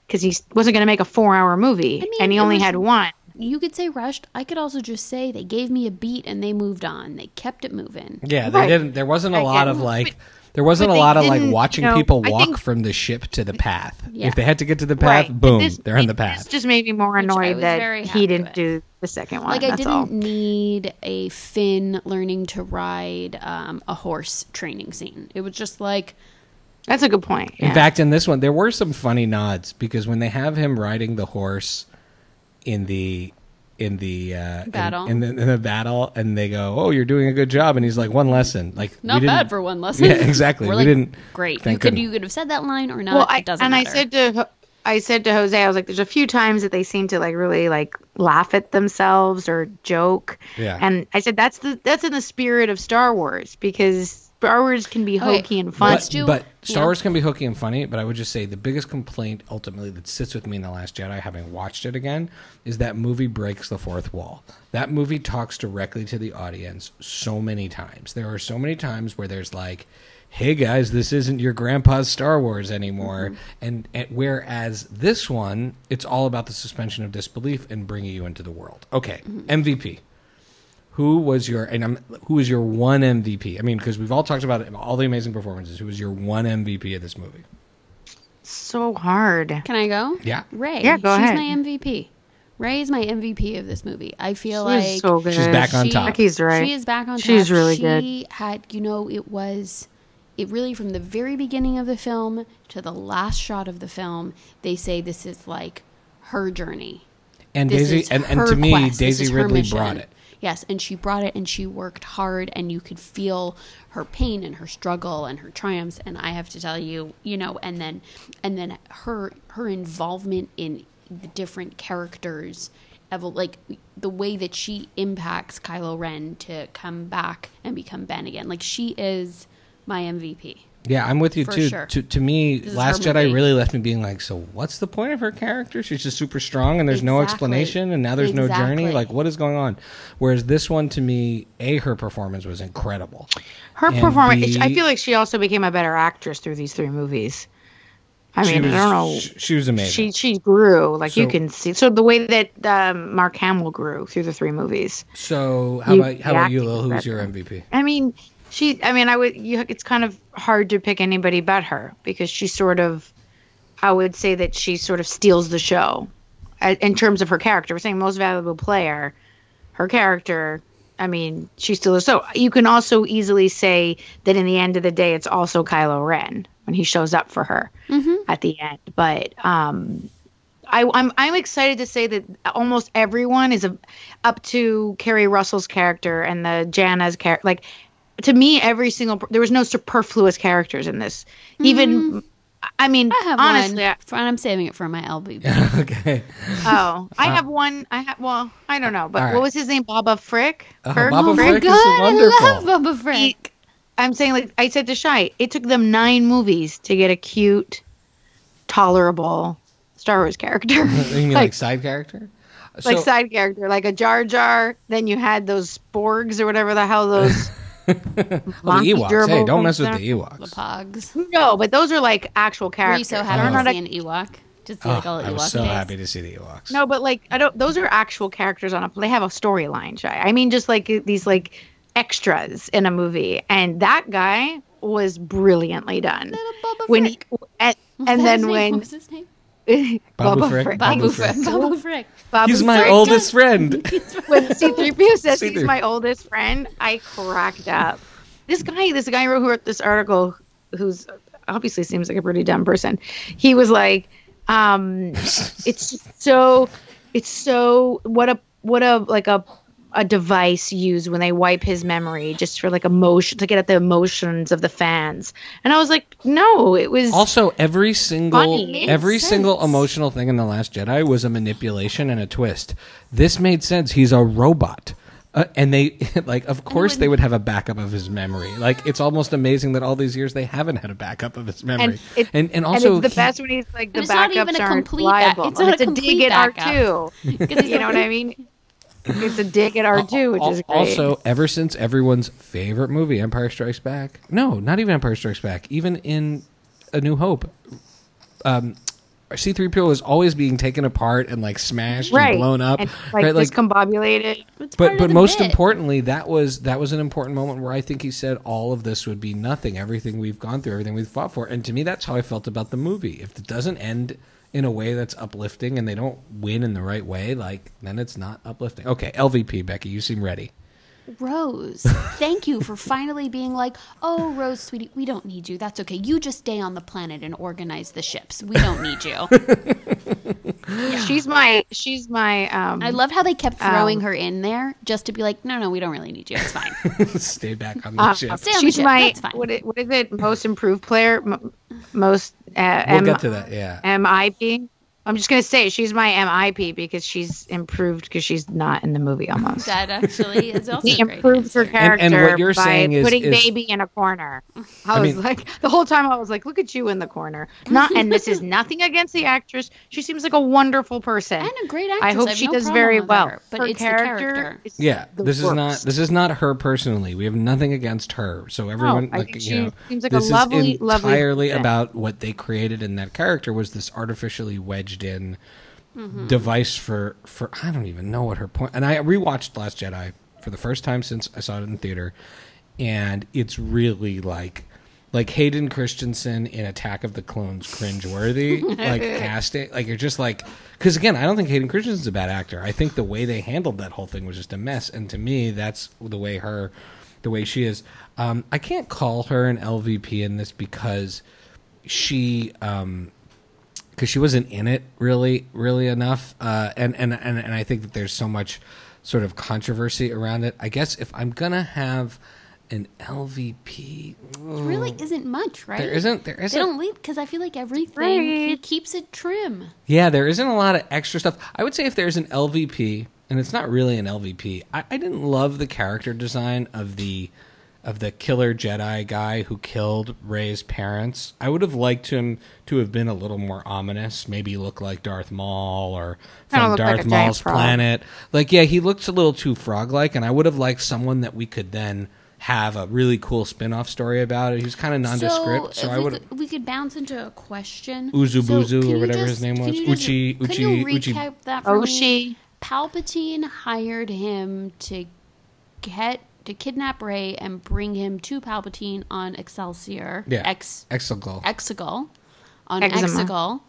because he wasn't going to make a four-hour movie, I mean, and he only was- had one. You could say rushed. I could also just say they gave me a beat and they moved on. They kept it moving. Yeah, they Right. didn't. There wasn't a I lot get of like. But- There wasn't a lot of like watching you know, people walk think- from the ship to the path. Yeah. If they had to get to the path, Right. boom, This- they're in the This path. just made me more annoyed that he didn't with. do the second one. Like I didn't all. need a Finn learning to ride um, a horse training scene. It was just like That's a good point. In fact, in this one, there were some funny nods because when they have him riding the horse in the in the uh, in- Battle. in, the, in the battle, and they go, "Oh, you're doing a good job," and he's like, "One lesson, like we not didn't- bad for one lesson. Yeah, exactly. We're we like, didn't. great. You could goodness. you could have said that line or not. well, I, it doesn't and matter. I said to I said to Jose, I was like, "There's a few times that they seem to like really like laugh at themselves or joke." Yeah. And I said that's the that's in the spirit of Star Wars because Star Wars can be Okay, hokey and fun. But, do- but Star yeah. Wars can be hokey and funny, but I would just say the biggest complaint ultimately that sits with me in The Last Jedi, having watched it again, is that movie breaks the fourth wall. That movie talks directly to the audience so many times. There are so many times where there's like, hey guys, this isn't your grandpa's Star Wars anymore. Mm-hmm. And, and whereas this one, it's all about the suspension of disbelief and bringing you into the world. Okay, mm-hmm. MVP. Who was your and I'm, who was your one MVP? I mean, because we've all talked about it, all the amazing performances. Who was your one MVP of this movie? so hard. Can I go? Yeah. Rey. Yeah, go she's ahead. my MVP. Rey is my MVP of this movie. I feel She's like so good. She's back on she- top. Becky's right. She is back on top. She's really she good. She had, you know, it was, it really from the very beginning of the film to the last shot of the film, they say this is like her journey. And This Daisy and, and to me, quest. This Daisy Ridley mission. brought it. Yes, and she brought it and she worked hard and you could feel her pain and her struggle and her triumphs and I have to tell you, you know, and then and then her her involvement in the different characters like the way that she impacts Kylo Ren to come back and become Ben again. Like she is my MVP. Yeah, I'm with you For too. sure. To to me, This is Last her Jedi movie. really left me being like, so what's the point of her character? She's just super strong, and there's no Exactly. explanation, and now there's no journey. Exactly. Like, what is going on? Whereas this one, to me, a her performance was incredible. Her And performance. I B- feel like she also became a better actress through these three movies. I mean, was- I don't know. sh- She was amazing. She she grew like you So- can see. So the way that um, Mark Hamill grew through the three movies. so how You- about how the about you, acting Lil? is Who's your better. MVP? I mean, she. I mean, I would. You, it's kind of hard to pick anybody but her because she sort of. I would say that she sort of steals the show, uh, in terms of her character. We're saying most valuable player, her character. I mean, she steals. So you can also easily say that in the end of the day, it's also Kylo Ren when he shows up for her at the end. But um, I, I'm I'm excited to say that almost everyone is a, up to Keri Russell's character and the Jannah's character. Like to me, every single there was no superfluous characters in this. Even mm-hmm. I mean, I have honestly, one. I, i'm saving it for my LB. okay. oh, I uh, have one. I have well, I don't know, but All right. what was his name? Babu Frick. Oh, Kirk Baba oh my Frick is god, wonderful. I love Babu Frick. He- I'm saying like I said to Shai, it took them nine movies to get a cute, tolerable Star Wars character. You mean like, like side character? like So- side character, like a Jar Jar. Then you had those Porgs or whatever the hell those. well, the monkey Ewoks. Hey, don't mess with things the the Ewoks. Porgs. no, but those are like actual characters. Were you characters. so happy not to a- see an Ewok? Just see Oh, like all I Ewok was so face? happy to see the Ewoks. no, but like I don't. Those are actual characters on a. They have a storyline. Shai. I mean, just like these like extras in a movie, and that guy was brilliantly done. Little Bubba When Frick. he, and, Was and that his then name? when What was his name? Babu Frick, Frick. Babu Babu Frick. Frick. Babu Frick. Babu He's my Frick. oldest friend. when C3PO says C3. he's my oldest friend, I cracked up. This guy, this guy who wrote this article, who's obviously seems like a pretty dumb person, he was like, um, "It's so, it's so what a what a like a a device used when they wipe his memory just for like emotion to get at the emotions of the fans." And I was like, "No, it was Also, every single Funny. every Made single emotional thing in the Last Jedi was a manipulation and a twist. This made sense. He's a robot. Uh, and they like of course they would have a backup of his memory. Like it's almost amazing that all these years they haven't had a backup of his memory. And, it, and, and and also it's the he- best when he's like the And it's not backups even a aren't complete back- reliable. it's not it's a a dig complete at R backup. two. 'Cause he's You know what I mean? It's a dig at R two, which is great. Also, ever since everyone's favorite movie, Empire Strikes Back. No, not even Empire Strikes Back. Even in A New Hope, um, C-3PO is always being taken apart and like smashed right, and blown up. and, like, right, like discombobulated. It's but but most bit. importantly, that was that was an important moment where I think he said all of this would be nothing. Everything we've gone through, everything we've fought for, and to me, that's how I felt about the movie. If it doesn't end in a way that's uplifting and they don't win in the right way, like then it's not uplifting. Okay, LVP, Becky, you seem ready. Rose, thank you for finally being like, oh, Rose, sweetie, we don't need you. That's okay. You just stay on the planet and organize the ships. We don't need you. She's my she's my um I love how they kept throwing Um, her in there just to be like, no, no, we don't really need you. It's fine. Stay back on the uh, ship. Stay on the she's ship. my That's fine. what is, what is it most improved player M- most uh, We'll M- get to that. Yeah. MIP. I'm just gonna say she's my MIP because she's improved because she's not in the movie almost. that actually is also He a great improved her character And- and what you're by saying is- putting is- baby in a corner. I I was mean- like the whole time I was like, look at you in the corner. Not and this is nothing against the actress. She seems like a wonderful person. And a great actress. I hope have she no does very well. her, but her it's character, the character. is Yeah, the this is not this is not her personally. We have nothing against her. So everyone, I like think you she know, seems like a lovely- is lovely entirely person. about what they created in that character was this artificially wedged in Mm-hmm. device for for I don't even know what her point. And I rewatched Last Jedi for the first time since I saw it in the theater, and it's really like. Like Hayden Christensen in Attack of the Clones, cringeworthy. like casting, like you're just like, because again, I don't think Hayden Christensen's a bad actor. I think the way they handled that whole thing was just a mess. And to me, that's the way her, the way she is. Um, I can't call her an LVP in this because she, um, because she wasn't in it really, really enough. Uh, and, and and and I think that there's so much sort of controversy around it. I guess if I'm gonna have an LVP, There really isn't much, right? there isn't. There They isn't. don't leave because I feel like everything he Right. keeps it trim. Yeah, there isn't a lot of extra stuff. I would say if there's an LVP, and it's not really an LVP, I, I didn't love the character design of the of the killer Jedi guy who killed Rey's parents. I would have liked him to have been a little more ominous, maybe look like Darth Maul or from looked like Darth Maul's planet. Like, yeah, he looks a little too frog like, and I would have liked someone that we could then have a really cool spin-off story about it. He was kind of nondescript, so, if I would we could bounce into a question. Uzu So or whatever just- his name can was. you just- Uchi- Can Uchi- you Uchi- recap that for oh, me? Palpatine hired him to get to kidnap Rey and bring him to Palpatine on Excelsior. yeah, Ex Exegol. Exegol. On Eczema. Exegol.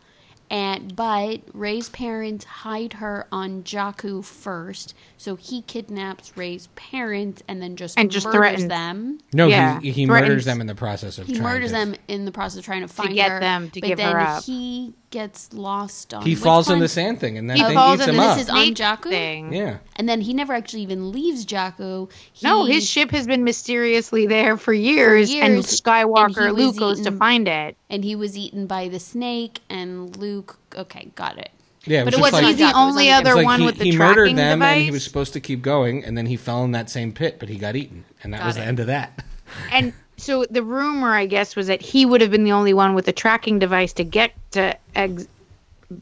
And but Rey's parents hide her on Jakku first, so he kidnaps Rey's parents and then just And just murders threatens- them. No, Yeah, he, he threatens- murders them in the process of He trying murders to- them in the process of trying to find get her, them to but give then her up. he gets lost on. He which falls in the sand thing, and that He thing falls eats into him the up. This is on snake Jakku? thing. yeah, And then he never actually even leaves Jakku. He, No, his ship has been mysteriously there for years, and years, Skywalker and Luke was goes to find it. and he was eaten by the snake, and Luke. Okay, got it. yeah. But was it wasn't like, He's the Jakku, it was only on other like one he, with the he tracking murdered them device. and he was supposed to keep going and then he fell in that same pit but he got eaten and that Got was the end of that and so the rumor, I guess, was that he would have been the only one with a tracking device to get to Ex-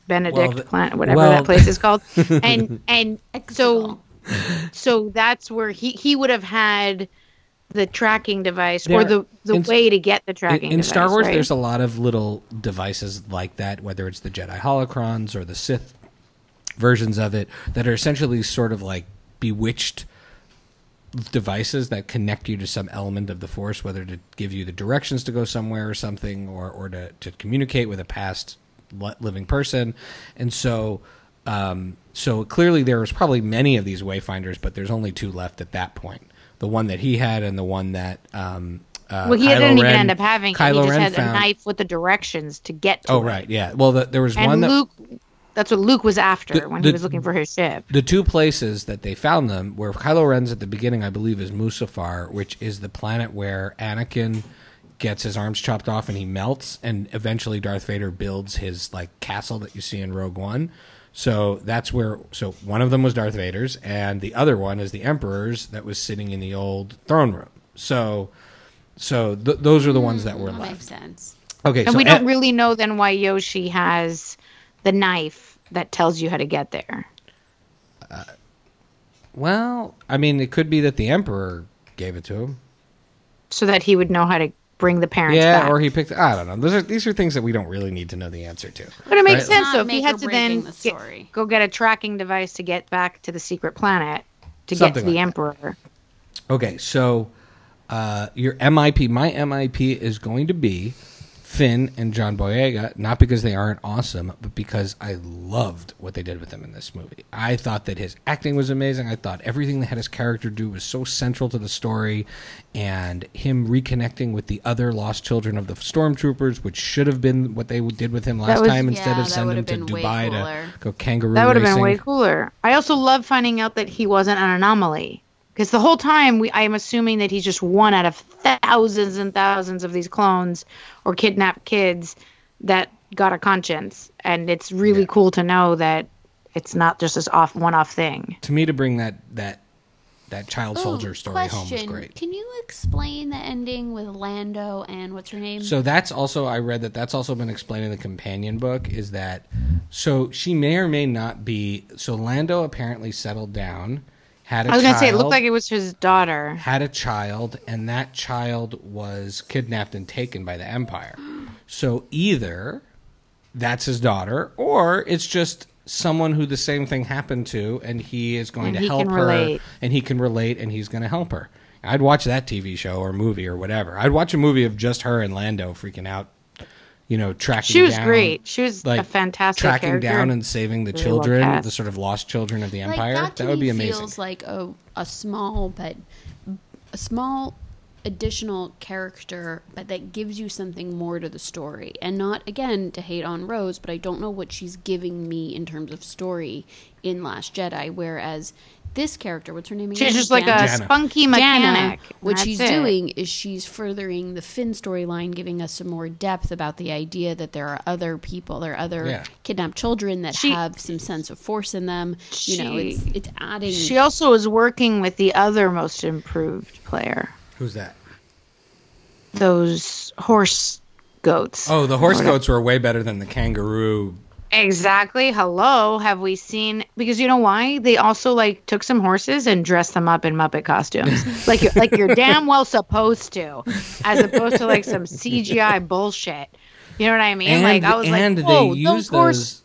Benedict Well, the- Planet, whatever well- that place is called, and and so so that's where he he would have had the tracking device or the the in- way to get the in, tracking in device, Star Wars right? there's a lot of little devices like that whether it's the Jedi holocrons or the Sith versions of it that are essentially sort of like bewitched devices that connect you to some element of the force whether to give you the directions to go somewhere or something or or to, to communicate with a past living person and so um, so clearly there was probably many of these wayfinders but there's only two left at that point the one that he had and the one that um, uh, well, he Kylo didn't even end up having. Kylo he just Ren had found- a knife with the directions to get to Oh it. right, yeah. Well, the, there was And one that Luke, that's what Luke was after The- when the- he was looking for his ship. the two places that they found them where Kylo Ren's at the beginning, I believe, is Mustafar, which is the planet where Anakin gets his arms chopped off and he melts, and eventually Darth Vader builds his like castle that you see in Rogue One. So that's where. So one of them was Darth Vader's, and the other one is the Emperor's that was sitting in the old throne room. So, so th- those are the ones that were mm, That left. makes sense. Okay, And so we don't A- really know then why Yoshi has the knife that tells you how to get there. well, I mean, it could be that the Emperor gave it to him. So that he would know how to bring the parents Yeah, back. or he picked. I don't know. Those are these are things that we don't really need to know the answer to. but it makes Right. sense Not though. If he had to then breaking the get- go get a tracking device to get back to the secret planet to Something get to the like that. Emperor. Okay, so uh, your MIP, my MIP is going to be Finn and John Boyega, not because they aren't awesome, but because I loved what they did with him in this movie. I thought that his acting was amazing. I thought everything that had his character do was so central to the story, and him reconnecting with the other lost children of the stormtroopers, which should have been what they did with him last was- time, instead Yeah, of that send him to Dubai to go kangaroo That would have been way cooler. I also love finding out that he wasn't an anomaly. Because the whole time, we, I'm assuming that he's just one out of thousands and thousands of these clones or kidnapped kids that got a conscience. And it's really Yeah. cool to know that it's not just this off one-off thing. To me, to bring that that that child oh, soldier Ooh, story home was great. Can you explain the ending with Lando and what's her name? So that's also I read that that's also been explained in the companion book is that so she may or may not be so Lando apparently settled down, had a I was gonna say it looked like it was his daughter. had a child, and that child was kidnapped and taken by the Empire. So either that's his daughter, or it's just someone who the same thing happened to, and he is going And to he help her, relate. and he can relate, and he's going to help her. I'd watch that TV show or movie or whatever. I'd watch a movie of just her and Lando freaking out, you know, tracking. She was down, great. She was like a fantastic character. tracking character. down and saving the Really children, cast. the sort of lost children of the like, Empire. that, to that would me be amazing. Feels like a a small but a small additional character, but that gives you something more to the story, and not again to hate on Rose, but I don't know what she's giving me in terms of story in Last Jedi. Whereas this character, what's her name again? She's just like Jannah. a Jannah. spunky Jannah, mechanic. what That's she's it. doing is she's furthering the Finn storyline, giving us some more depth about the idea that there are other people, there are other Yeah. kidnapped children that She- have some sense of force in them. you know, it's it's adding. She also is working with the other most improved player. Who's that? Those horse goats. Oh, the horse goats were way better than the kangaroo Exactly. Hello. Have we seen? Because you know why? They also like took some horses and dressed them up in Muppet costumes, like you're, like you're damn well supposed to, as opposed to like some CGI bullshit. You know what I mean? And, like I was and like, whoa, they those use horse,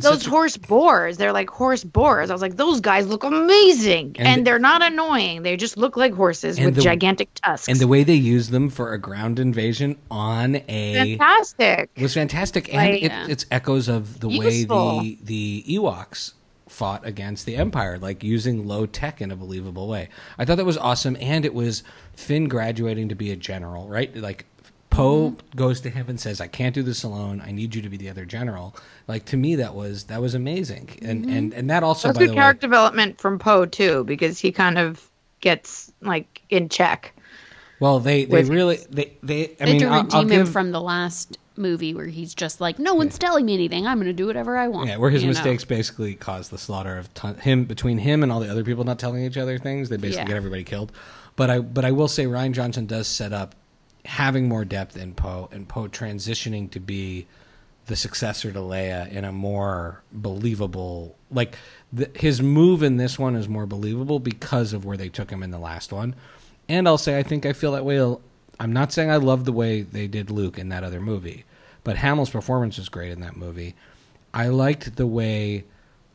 those such a- horse boars. They're like horse boars. I was like, those guys look amazing, And and, the- they're not annoying. They just look like horses with the- gigantic tusks. and the way they use them for a ground invasion on a fantastic. was fantastic, and Like- it, it's echoes of the Useful. way the the Ewoks fought against the Empire, like using low tech in a believable way. I thought that was awesome, and it was Finn graduating to be a general, right? Like Poe Mm-hmm. goes to him and says, "I can't do this alone. I need you to be the other general." Like to me, that was that was amazing, and and and that also That's by good the character way, development from Poe too, because he kind of gets like in check. well, they they really they they. I They mean, to I'll, redeem I'll him from the last movie where he's just like, no one's telling me anything. I'm going to do whatever I want. Yeah, where his you know? mistakes basically caused the slaughter of ton- him between him and all the other people not telling each other things. They basically Yeah. get everybody killed. But I but I will say Rian Johnson does set up having more depth in Poe and Poe transitioning to be the successor to Leia in a more believable like the, his move in this one is more believable because of where they took him in the last one. And I'll say I think I feel that way. I'm not saying I love the way they did Luke in that other movie, but Hamill's performance was great in that movie. I liked the way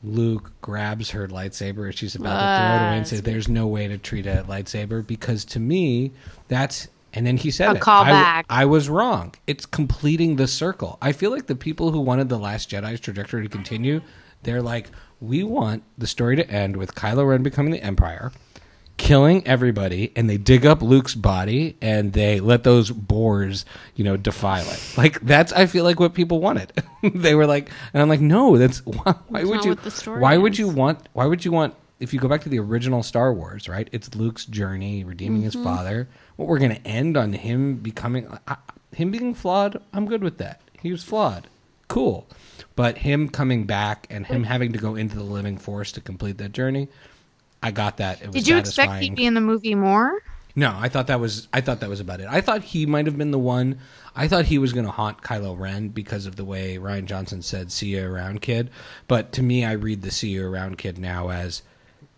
Luke grabs her lightsaber as she's about to throw it away and Ah, says, "There's no way to treat a lightsaber," because to me, that's and then he said A callback. I, I was wrong. It's completing the circle. I feel like the people who wanted the Last Jedi's trajectory to continue, they're like, we want the story to end with Kylo Ren becoming the Empire, killing everybody, and they dig up Luke's body and they let those boars, you know, defile it. Like that's, I feel like what people wanted. they were like, and I'm like, no, that's why, why would you? what the story why would you want? Why would you want? If you go back to the original Star Wars, right? It's Luke's journey, redeeming his mm-hmm. father. What we're going to end on him becoming, I, him being flawed. I'm good with that. He was flawed, cool. But him coming back and him having to go into the living force to complete that journey, I got that. It was Did you expect satisfying. he'd be in the movie more? No, I thought that was I thought that was about it. I thought he might have been the one. I thought he was going to haunt Kylo Ren because of the way Rian Johnson said "See you around, kid." But to me, I read the "See you around, kid" now as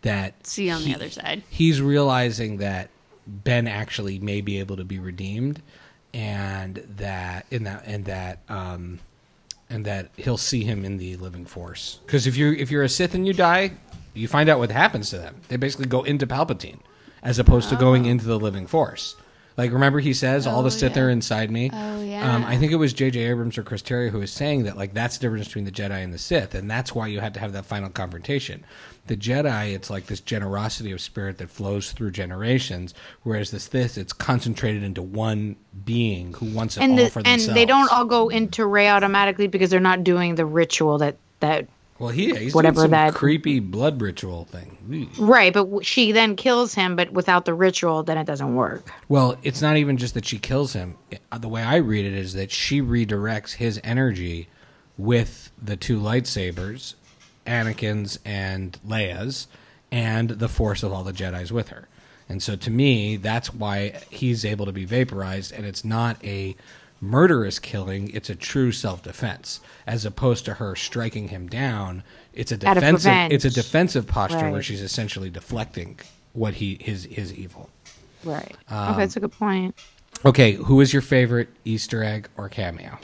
that. See you on the other side. He's realizing that Ben actually may be able to be redeemed, and that in that and that um, and that he'll see him in the living force. Because if you're if you're a Sith and you die, you find out what happens to them. They basically go into Palpatine, as opposed to going into the living force. Like remember, he says, "All Oh, the Sith yeah. are inside me." Oh, yeah. Um, I think it was J.J. Abrams or Chris Terrio who was saying that like that's the difference between the Jedi and the Sith, and that's why you had to have that final confrontation. The Jedi, it's like this generosity of spirit that flows through generations, whereas this this it's concentrated into one being who wants it And all the, for and they don't all go into Rey automatically because they're not doing the ritual that that Well, he he's whatever that- creepy blood ritual thing. Right. But she then kills him, but without the ritual, then it doesn't work. Well, it's not even just that she kills him. Uh, The way I read it is that she redirects his energy with the two lightsabers, Anakin's and Leia's, and the force of all the Jedi's with her. And so to me, that's why he's able to be vaporized, and it's not a murderous killing, it's a true self defense. As opposed to her striking him down, it's a Out of defensive revenge. it's a defensive posture where she's essentially deflecting what he his his evil. Right. Um, okay, that's a good point. Okay, who is your favorite Easter egg or cameo?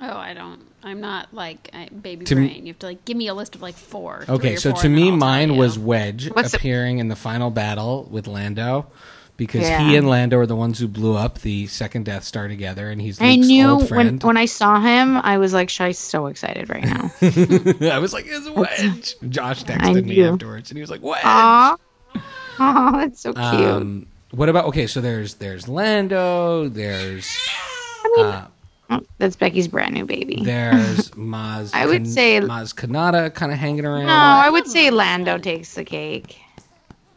Oh, I don't. I'm not like I, baby To m- brain. You have to like give me a list of like four. Okay, so four, to me, mine was Wedge What's the- appearing in the final battle with Lando, because Yeah. he and Lando are the ones who blew up the second Death Star together, and he's I knew old when friend. when I saw him, I was like, "Shai's so excited right now." I was like, "It's Wedge." Josh texted me afterwards, and he was like, "Wedge." Aw, oh, that's so cute. Um, what about okay? So there's there's Lando, there's uh, Oh, that's Becky's brand new baby. there's Maz. I would say- Maz Kanata kind of hanging around. no, I would say Lando takes the cake.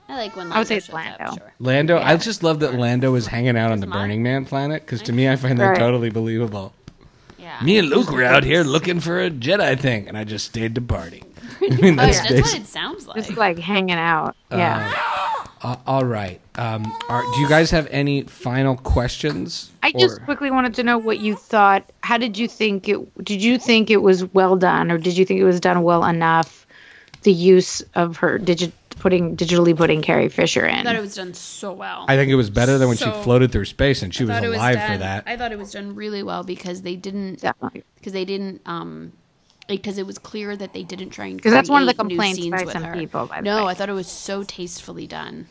I like when Lando I would say Lando it's shows up, Lando. sure. Lando, I just love that Lando is hanging out on the Mine. Burning Man planet because to me, I find that Right. totally believable. Yeah. Me and Luke were out here looking for a Jedi thing, and I just stayed to party. I mean, Oh, yeah, that's that's what it sounds like. Just like hanging out. Uh, Yeah. Uh, all right. Um, are, do you guys have any final questions? I just Or- quickly wanted to know what you thought. How did you think it? Did you think it was well done, or did you think it was done well enough? The use of her digit putting digitally putting Carrie Fisher in. I in. thought it was done so well. I think it was better than when she floated through space and she was thought it alive done, for that. I thought it was done really well because they didn't Definitely. because they didn't um because it was clear that they didn't try and because that's one of the complaints by some her. people, by the no, way. I thought it was so tastefully done.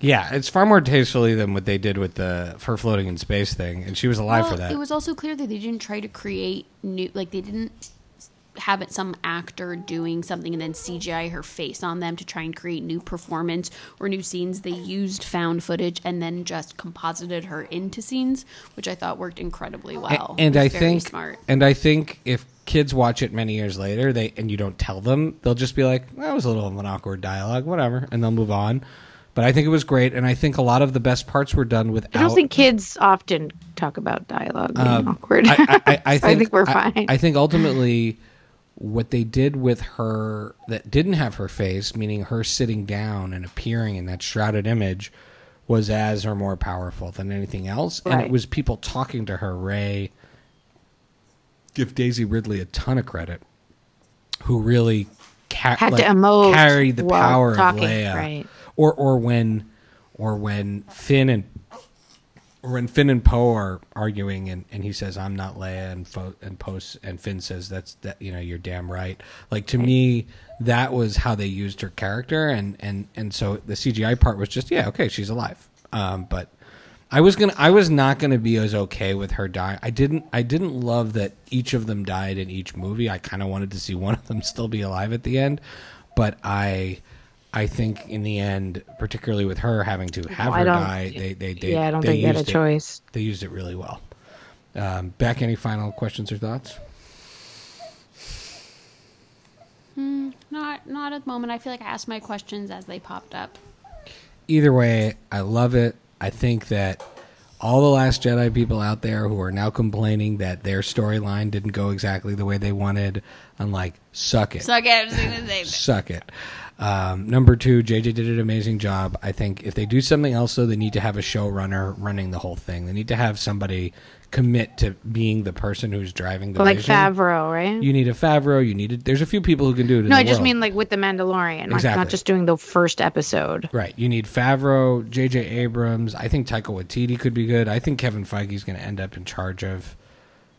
Yeah, it's far more tastefully than what they did with the her floating in space thing, and she was alive well, for that. It was also clear that they didn't try to create new like they didn't have it some actor doing something and then CGI her face on them to try and create new performance or new scenes. They used found footage and then just composited her into scenes, which I thought worked incredibly well. A- and I think smart. and I think if kids watch it many years later, they and you don't tell them, they'll just be like, "That was a little of an awkward dialogue, whatever," and they'll move on. But I think it was great, and I think a lot of the best parts were done without. I don't think kids often talk about dialogue being Um, awkward. I, I, I, I, think, we're fine. I, think ultimately, what they did with her that didn't have her face, meaning her sitting down and appearing in that shrouded image, was as or more powerful than anything else. And it was people talking to her. Rey, give Daisy Ridley a ton of credit, who really ca- Had to emote carry the power talking, of Leia, right. or or when or when Finn and or when Finn and Poe are arguing and, and he says I'm not Leia and Fo- and Poe and Finn says that's that you know you're damn right. Like to me that was how they used her character and and and so the CGI part was just yeah okay she's alive. Um, but I was gonna I was not gonna be as okay with her dying. I didn't I didn't love that each of them died in each movie. I kind of wanted to see one of them still be alive at the end, but I. I think in the end, particularly with her having to have I her die, they, they, they yeah, I don't they think they had a used it- choice. they used it really well. Um, Beck, any final questions or thoughts? Not not at the moment. I feel like I asked my questions as they popped up. Either way, I love it. I think that all the Last Jedi people out there who are now complaining that their storyline didn't go exactly the way they wanted, I'm like, suck it. Suck it. So I get the same thing. Suck it. Um, number two, JJ did an amazing job. I think if they do something else, though, they need to have a showrunner running the whole thing. They need to have somebody commit to being the person who's driving the Like vision. Favreau, right? You need a Favreau. You need a, There's a few people who can do it. No, I just world. mean like with the Mandalorian, like Exactly. not just doing the first episode. Right. You need Favreau, J.J. Abrams. I think Taika Waititi could be good. I think Kevin Feige's going to end up in charge of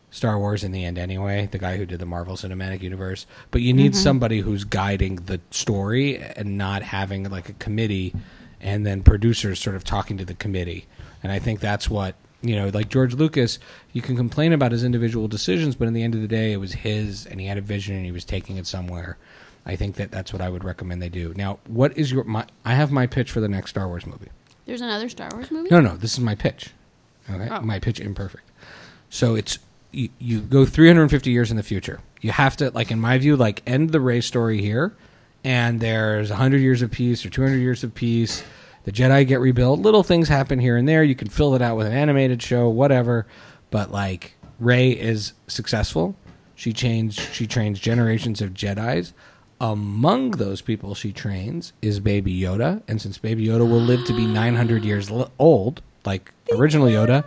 Star Wars in the end anyway, the guy who did the Marvel Cinematic Universe. But you need mm-hmm. somebody who's guiding the story and not having like a committee and then producers sort of talking to the committee. And I think that's what, you know, like George Lucas, you can complain about his individual decisions, but in the end of the day, it was his and he had a vision and he was taking it somewhere. I think that that's what I would recommend they do. Now, what is your my I have my pitch for the next Star Wars movie. There's another Star Wars movie. No, no, this is my pitch. Okay, Oh. my pitch imperfect. So it's you, you go 350 years in the future. You have to like in my view like end the Rey story here and there's 100 years of peace or 200 years of peace. The Jedi get rebuilt. Little things happen here and there. You can fill it out with an animated show, whatever. But like Rey is successful. She changed she trains generations of Jedi's. Among those people she trains is Baby Yoda, and since Baby Yoda will live to be 900 years old, like original Yoda,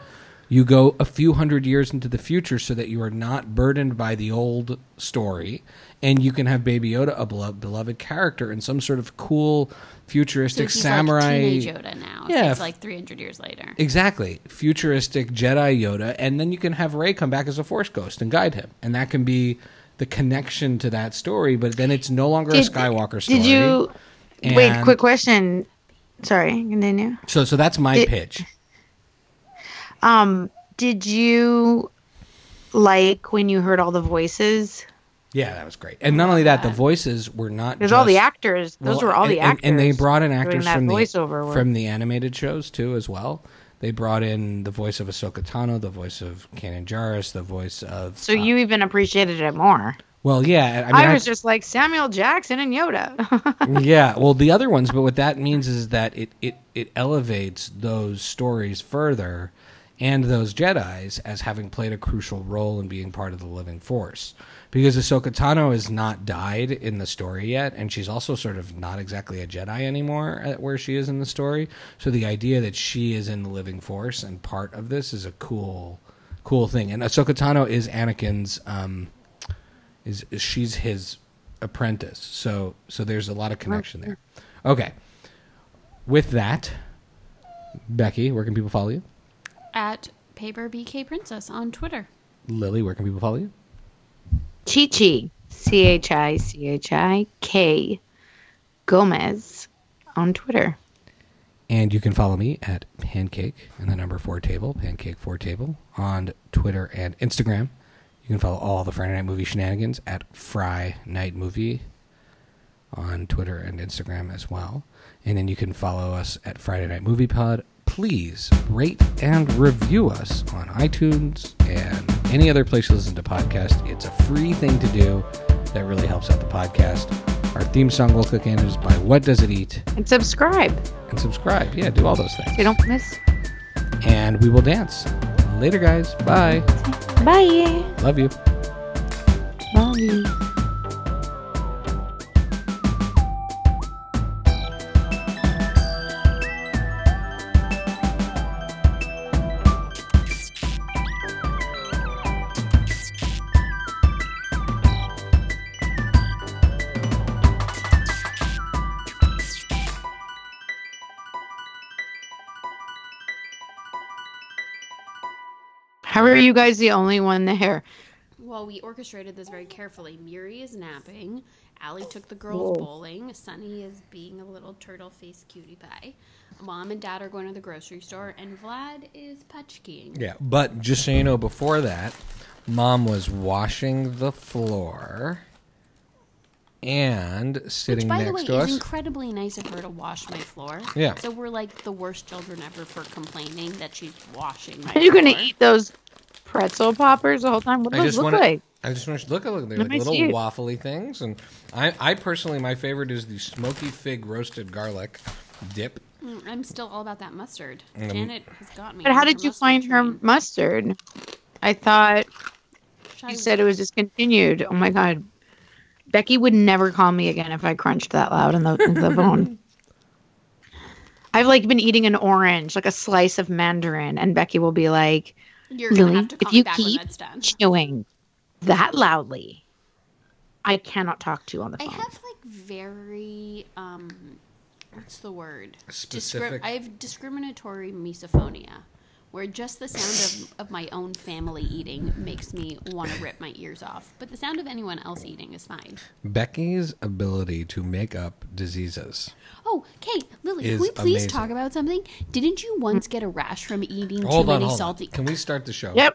you go a few hundred years into the future so that you are not burdened by the old story, and you can have Baby Yoda a belo- beloved character in some sort of cool So futuristic he's samurai. like teenage Yoda now. Yeah, Yeah, it's like 300 years later. Exactly. Futuristic Jedi Yoda. And then you can have Rey come back as a Force Ghost and guide him. And that can be the connection to that story, but then it's no longer a Skywalker story. Did you wait? Quick question. Sorry, continue. So so that's my Did- pitch. Um, did you like when you heard all the voices? Yeah, that was great. And not only that, the voices were not There's just, all the actors, those well, were all the and- and- actors, and they brought in actors from the voiceover work. from the animated shows too as well. They brought in the voice of Ahsoka Tano, the voice of Kanan Jarrus, the voice of So you uh, even appreciated it more. well, yeah. I, I, mean, was just like Samuel Jackson and Yoda. yeah well the other ones but what that means is that it it it elevates those stories further and those Jedi's as having played a crucial role in being part of the living force. Because Ahsoka Tano has not died in the story yet, and she's also sort of not exactly a Jedi anymore at where she is in the story. So the idea that she is in the living force and part of this is a cool, cool thing. And Ahsoka Tano is Anakin's, um, is she's his apprentice. So so there's a lot of connection there. Okay. With that, Becky, where can people follow you? At Paper BK Princess on Twitter. Lily, where can people follow you? Chi Chi, C H I C H I K Gomez on Twitter. And you can follow me at Pancake and the number four table, Pancake four table, on Twitter and Instagram. You can follow all the Friday Night Movie shenanigans at Fry Night Movie on Twitter and Instagram as well. And then you can follow us at Friday Night Movie Pod. Please rate and review us on iTunes and any other place you listen to podcasts. It's a free thing to do that really helps out the podcast. Our theme song, Will Cook in is by What Does It Eat? And subscribe And subscribe. Yeah, do all those things. you don't miss. And we will dance. Later, guys. Bye. Bye. Love you. Love you. How are you guys the only one there? Well, we orchestrated this very carefully. Miri is napping. Allie took the girls Whoa. bowling. Sunny is being a little turtle faced cutie pie. Mom and dad are going to the grocery store. And Vlad is patchkeying. Yeah, but just so you know, before that, mom was washing the floor and sitting Which, by the next way, to is us. incredibly nice of her to wash my floor. Yeah. So we're like the worst children ever for complaining that she's washing my Are you gonna eat those pretzel poppers the whole time? What do I those look want like? I just want to look at them. They're Let like little see waffly things, and I, I personally, my favorite is the smoky fig roasted garlic dip. Mm, I'm still all about that mustard. Mm, Janet has got me. But how did you mustard find her train. mustard? I thought Should you said it was discontinued. Oh my god. Becky would never call me again if I crunched that loud in the, in the phone. I've like been eating an orange, like a slice of mandarin, and Becky will be like, You're Lily, have to if you back keep chewing that loudly, I cannot talk to you on the phone. I have like very um, what's the word? Specific? I have discriminatory misophonia, where just the sound of, of my own family eating makes me want to rip my ears off. But the sound of anyone else eating is fine. Becky's ability to make up diseases. Oh, Kate, Lily, Is can we please amazing. talk about something? Didn't you once get a rash from eating Hold too on, many hold salty? on. Can we start the show? Yep.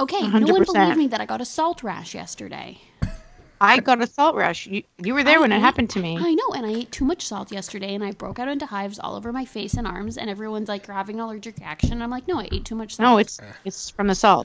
Okay, no one 100%. believed me that I got a salt rash yesterday. I got a salt rush. You, you were there I when it happened to me. I know, and I ate too much salt yesterday, and I broke out into hives all over my face and arms, and everyone's like, "You're having an allergic reaction." I'm like, "No, I ate too much salt." no, it's it's from the salt.